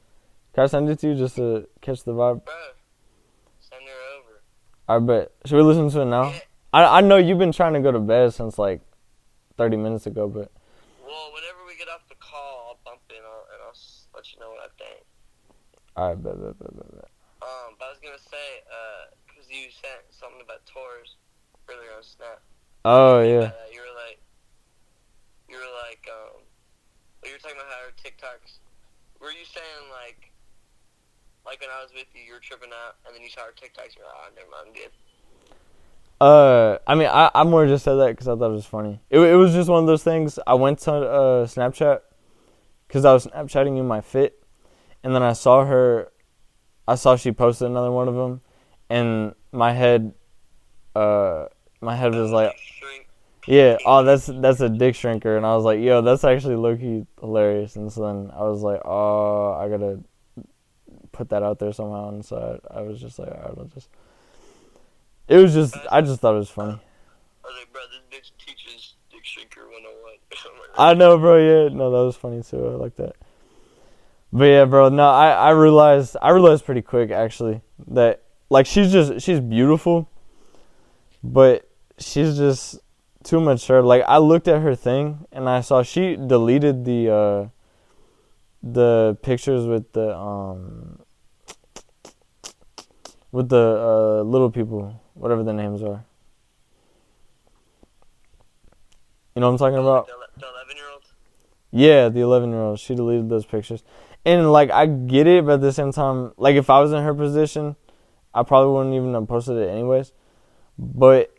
Can I send it to you just to catch the vibe? Bro, send her over. I bet. Should we listen to it now? Yeah. I I know you've been trying to go to bed since like thirty minutes ago, but Well, whenever we get off the call, I'll bump in I'll, and I'll let you know what I think. alright, bet, bet, bet, bet, bet. Um, but I was gonna say, uh, cause you sent something about tours earlier on Snap. Oh yeah. You were like, you were like, um, you were talking about how TikToks. Were you saying like, like when I was with you, you were tripping out, and then you saw our TikToks, you're like, oh, never mind, I'm good. Uh, I mean, I I more just said that because I thought it was funny. It it was just one of those things. I went to uh Snapchat because I was Snapchatting you my fit, and then I saw her. I saw she posted another one of them, and my head, uh, my head was like, yeah, oh, that's that's a dick shrinker, and I was like, yo, that's actually low key hilarious, and so then I was like, oh, I gotta put that out there somehow, and so I, I was just like, alright, I'll just. It was just, I just thought it was funny. I was like, bro, this bitch teaches Dick Shrinker 101. Like, I know, bro. Yeah, no, that was funny too. I like that. But yeah, bro. No, I I realized I realized pretty quick actually that like she's just she's beautiful, but she's just too mature. Like I looked at her thing and I saw she deleted the uh the pictures with the um with the uh little people, whatever the names are. You know what I'm talking about? The 11 year? Yeah, the 11 year old. She deleted those pictures. And, like, I get it, but at the same time, like, if I was in her position, I probably wouldn't even have posted it anyways. But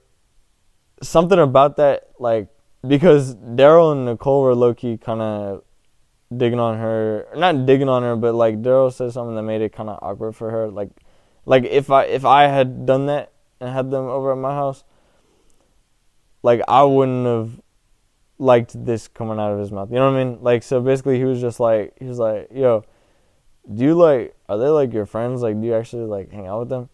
something about that, like, because Daryl and Nicole were low key kind of digging on her. Not digging on her, but, like, Daryl said something that made it kind of awkward for her. Like, like if I if I had done that and had them over at my house, like, I wouldn't have liked this coming out of his mouth. You know what I mean? Like so basically he was just like he was like, "Yo, do you like are they like your friends? Like do you actually like hang out with them?"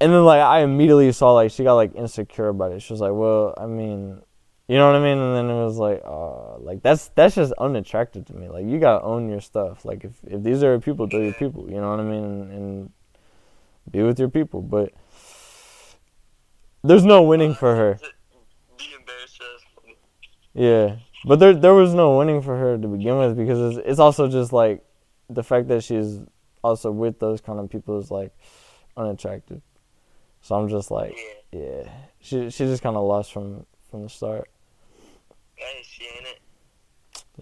And then like I immediately saw like she got like insecure about it. She was like, "Well, I mean, you know what I mean?" And then it was like, "Oh, like that's that's just unattractive to me. Like you got to own your stuff. Like if if these are your people, they're your people. You know what I mean? And, and be with your people, but there's no winning for her. Yeah, but there there was no winning for her to begin with because it's, it's also just like the fact that she's also with those kind of people is like unattractive. So I'm just like, Yeah. yeah, she she just kind of lost from from the start. Hey, she ain't it.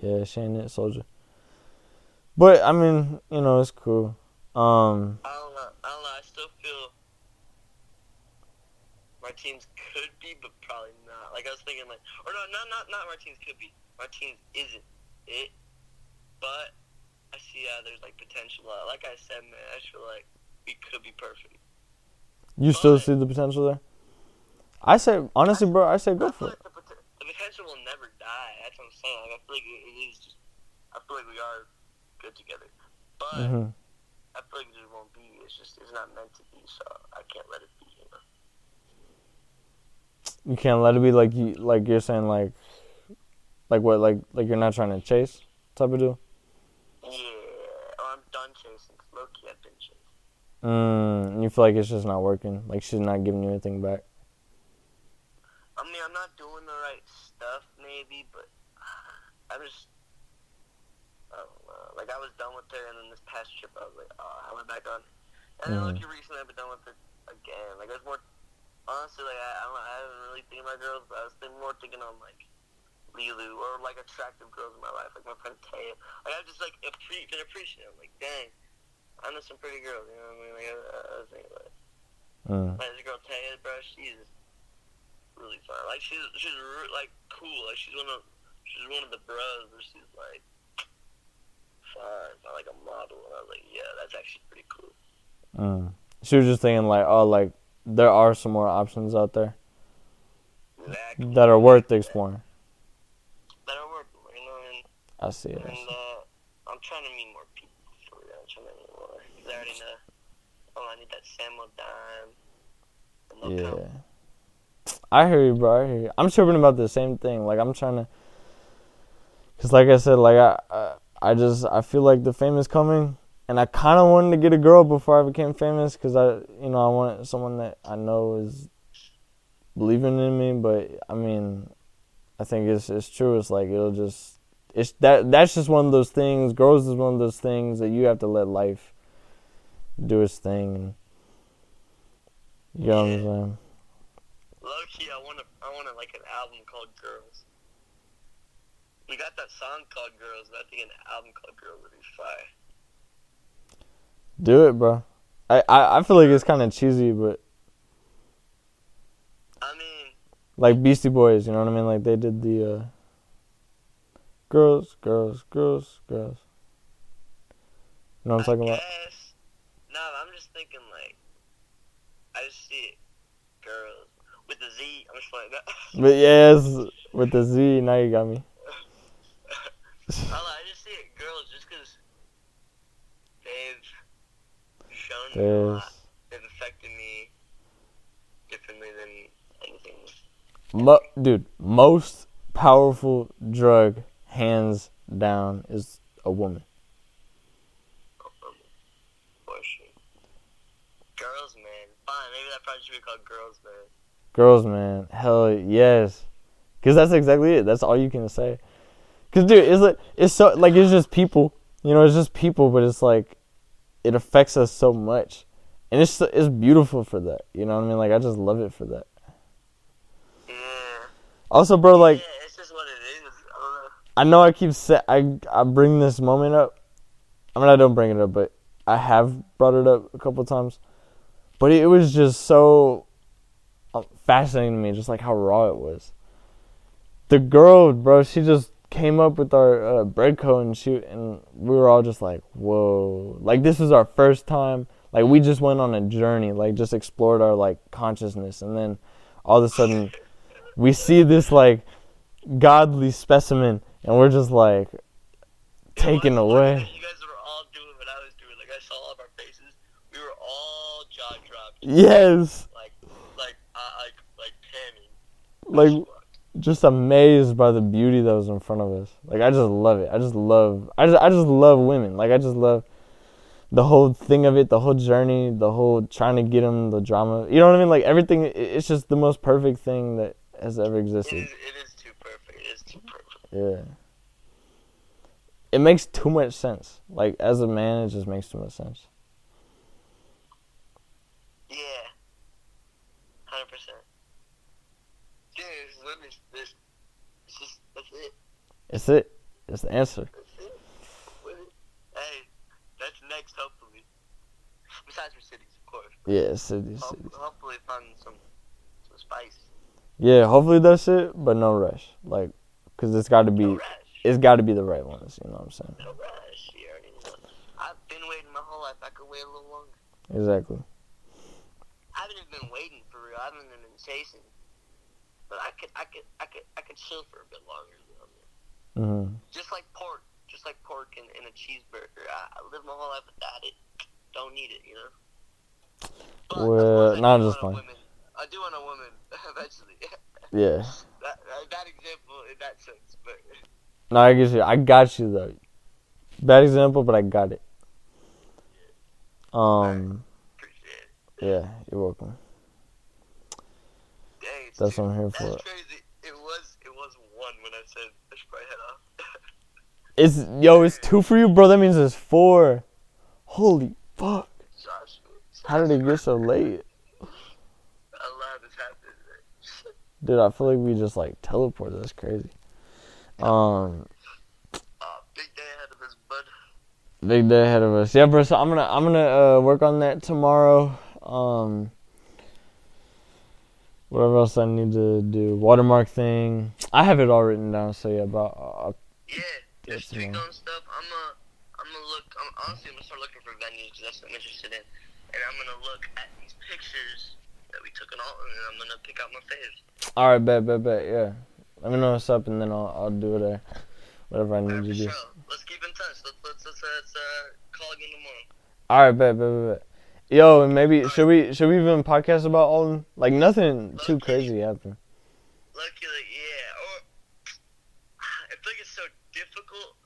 Yeah, she ain't it, soldier. But I mean, you know, it's cool. Um, I don't know. I don't know. I still feel my teams could be, but probably not. Like I was thinking, like, or no, not not not Martins could be. Martins isn't it, but I see how there's like potential. Uh, Like I said, man, I just feel like we could be perfect. You still see the potential there? I say honestly, bro, I say go I for it. like the, the potential will never die. That's what I'm saying. Like I feel like it, it is. Just, I feel like we are good together, but mm-hmm. I feel like it just won't be. It's just it's not meant to be. So I can't let it be. You know. You can't let it be like you like you're saying like like what like like you're not trying to chase type of deal. Yeah, or I'm done chasing. 'cause low-key, I've been chasing. Mm, you feel like it's just not working. Like she's not giving you anything back. I mean, I'm not doing the right stuff, maybe, but I'm just. I don't know. Like, I was done with her, and then this past trip, I was like, oh, I went back on. And then, Mhm. looking recently, I've been done with her again. Like, I was more. Honestly, like, I, I, don't, I haven't really thinking about girls, but I was thinking, more thinking on, like, Lilu or like attractive girls in my life, like my friend Taya. Like I've just like appre- been appreciative. Like dang, I know some pretty girls. You know what I mean? Like I, I, was thinking like, Mm. like this girl Taya, bro. She's really fun. Like she's she's re- like cool. Like she's one of she's one of the bros, but she's like fine, not like a model. And I was like, yeah, that's actually pretty cool. Mm. She was just thinking like, oh, like there are some more options out there Exactly. that are worth exploring. That are worth, you know, and I see it. And uh, I'm trying to meet more people for real. I'm trying to meet more. 'Cause I already know. Oh, I need that Samuel dime. Yeah. I hear you, bro. I hear you. I'm tripping about the same thing. Like I'm trying to, cause like I said, like I, I, I just I feel like the fame is coming, and I kind of wanted to get a girl before I became famous, cause I, you know, I want someone that I know is believing in me. But I mean, I think it's it's true. It's like it'll just it's that that's just one of those things. Girls is one of those things that you have to let life do his thing. And, you know what I'm saying? Low key, I want to. I want to like an album called Girls. We got that song called Girls, but I think an album called Girls would be fire. Do it, bro. I, I, I feel like it's kind of cheesy, but I mean, like Beastie Boys, you know what I mean? Like they did the uh, girls, girls, girls, girls. You know what I'm talking I about? No, I'm just thinking like. I just see it. Girls with the Z. I'm just playing that. But yes, with the Z, now you got me. I, I just see it, girls, just because they've shown me a lot. They've affected me differently than anything. mo- dude, most powerful drug, hands down, is a woman. Um, for sure. Girls, man. Fine, maybe that project should be called Girls, man. Girls, man, hell yes, cause that's exactly it. That's all you can say. Cause dude, it's like it's so like it's just people, you know, it's just people, but it's like it affects us so much, and it's it's beautiful for that. You know what I mean? Like I just love it for that. Yeah. Also, bro, like yeah, it's just what it is. I know. I know I keep sa- I I bring this moment up. I mean, I don't bring it up, but I have brought it up a couple times. But it was just so uh, fascinating to me, just like how raw it was. The girl, bro, she just came up with our uh, bread code and shoot, and we were all just like, "Whoa!" Like this was our first time. Like we just went on a journey, like just explored our like consciousness, and then all of a sudden, we see this like godly specimen, and we're just like taken away. that You guys were all doing what I was doing. Like, I saw all of our faces. We were all jaw dropped. Yes, Like, like, like, like panning. like just amazed by the beauty that was in front of us. Like I just love it. I just love. I just I just love women. Like I just love the whole thing of it, the whole journey, the whole trying to get them, the drama. You know what I mean? Like everything. It's just the most perfect thing that has ever existed. is, it is too perfect. It is too perfect. Yeah. It makes too much sense. Like as a man, it just makes too much sense. Yeah. Hundred percent. It's. It's just that's it. It's it. It's the answer. That's it. Hey, that's next. Hopefully. Besides for cities, of course. Yeah, city, Ho- hopefully, find some some spice. Yeah, hopefully that's it, but no rush. Like, cause it's got to be, No it's got to be the right ones. You know what I'm saying? No rush. You already know. I've been waiting my whole life. I could wait a little longer. Exactly. I haven't even been waiting for real. I haven't even been chasing. But I could, I could, I could, I could chill for a bit longer. You know? hmm Just like pork, just like pork in, in a cheeseburger. I, I live my whole life without it. Don't need it, you know. But, Well, not I no, I'm do just woman- I do want a woman eventually. Yeah. that, that example in that sense, but No, I get you. I got you though. Bad example, but I got it. Um. appreciate it. Yeah, you're welcome. That's what I'm here for. That's crazy. It was it was one when I said I should probably head off. It's yo, it's two for you, bro. That means it's four. Holy fuck! Josh, How did it get so late, I love this happening. dude? I feel like we just like teleported. That's crazy. Um, Uh, big day ahead of us, bud. big day ahead of us. Yeah, bro. So I'm gonna I'm gonna uh, work on that tomorrow. Um, whatever else I need to do, watermark thing. I have it all written down. So yeah, about uh, Yeah, just tweak on stuff. I'm gonna, I'm gonna look. I'm, honestly, I'm gonna start looking for venues because that's what I'm interested in, and I'm gonna look at these pictures that we took in Alton, and I'm gonna pick out my faves. all right, bet, bet, bet. Yeah, let me know what's up, and then I'll I'll do it. Uh, whatever I need Alright, to do. sure. Let's keep in touch. Let's let's let's, uh, let's uh, call again tomorrow. All right, bet, bet, bet, bet. Yo, and maybe should we should we even podcast about all like nothing too crazy happened. Luckily, yeah. Or I feel like it's so difficult.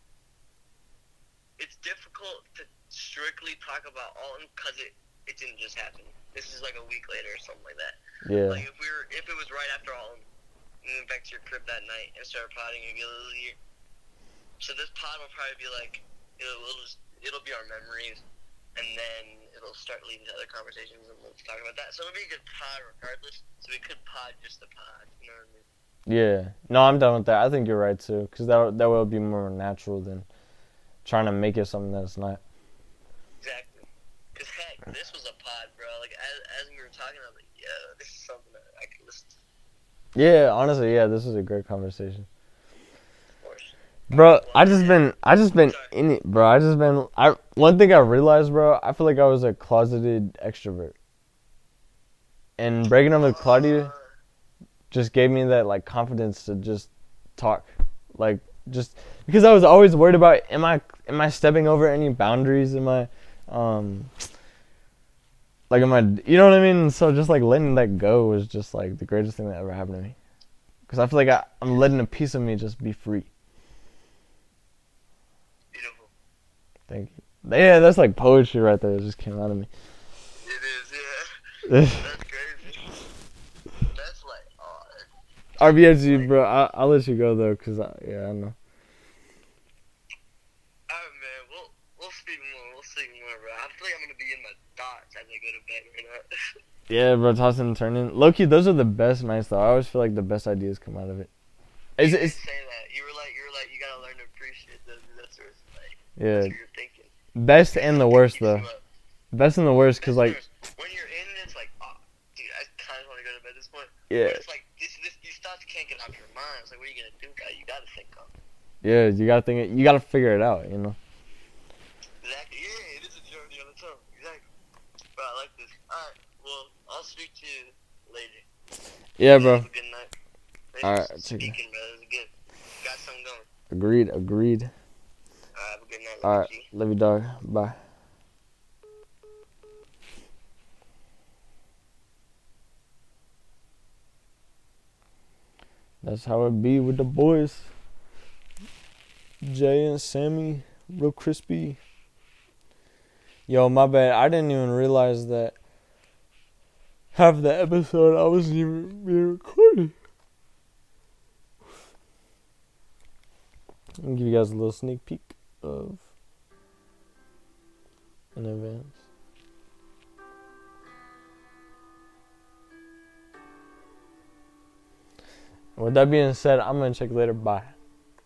It's difficult to strictly talk about Alton because it it didn't just happen. This is like a week later or something like that. Yeah, Like if we were, if it was right after Alton, we went back to your crib that night and started potting regularly. So this pod will probably be like it'll it'll, just, it'll be our memories, and then it'll start leading to other conversations and we'll talk about that. So it'll be a good pod regardless. So we could pod just the pod. You know what I mean? yeah. No, I'm done with that. I think you're right too, because that that will be more natural than trying to make it something that's not. Exactly. Cause heck, this was a pod, bro. Like as, as we were talking, I was like, yeah, this is something that I can listen to. Yeah, honestly, yeah, this is a great conversation. Bro. I just been I just been in it, bro. I just been I one thing I realized, bro. I feel like I was a closeted extrovert, and breaking up with Claudia. Just gave me that like confidence to just talk like just because I was always worried about am I am I stepping over any boundaries am I um like am I you know what I mean so just like letting that go was just like the greatest thing that ever happened to me because I feel like I, I'm letting a piece of me just be free beautiful. Thank you yeah that's like poetry right there it just came out of me It is, yeah. That's crazy. That's like, oh, RBFG bro I, I'll let you go though because I, yeah I know Alright, man. We'll we'll speak more. We'll speak more, bro. I feel like I'm gonna be in my thoughts as I go to bed right now. Yeah, bro, tossing and turning. Loki, those are the best nights though. I always feel like the best ideas come out of it. It's, you it's say that. You were like, you were like, you gotta learn to appreciate those. That's what it's like. yeah, That's what you're thinking. Best and the worst though. Best and the worst, cause like when you're in it's like, oh, dude, I kind of want to go to bed at this point. yeah, But it's like this, this, these thoughts can't get out of your mind. It's like, what are you gonna do, guy? You gotta think of. yeah, you gotta think it. You gotta figure it out. You know. Exactly. Yeah, it is a journey on its own. Exactly. But I like this. Alright, well, I'll speak to you later. Yeah, bro. Have a good night. For take speaking, bro. It was good. Got something going. Agreed. Agreed. A good night. All right, love you, dog. Bye. That's how it be with the boys. Jay and Sammy, real crispy. Yo, my bad. I didn't even realize that half the episode I wasn't even being recorded. I'll give you guys a little sneak peek of an advance. With that being said, I'm gonna check later. Bye.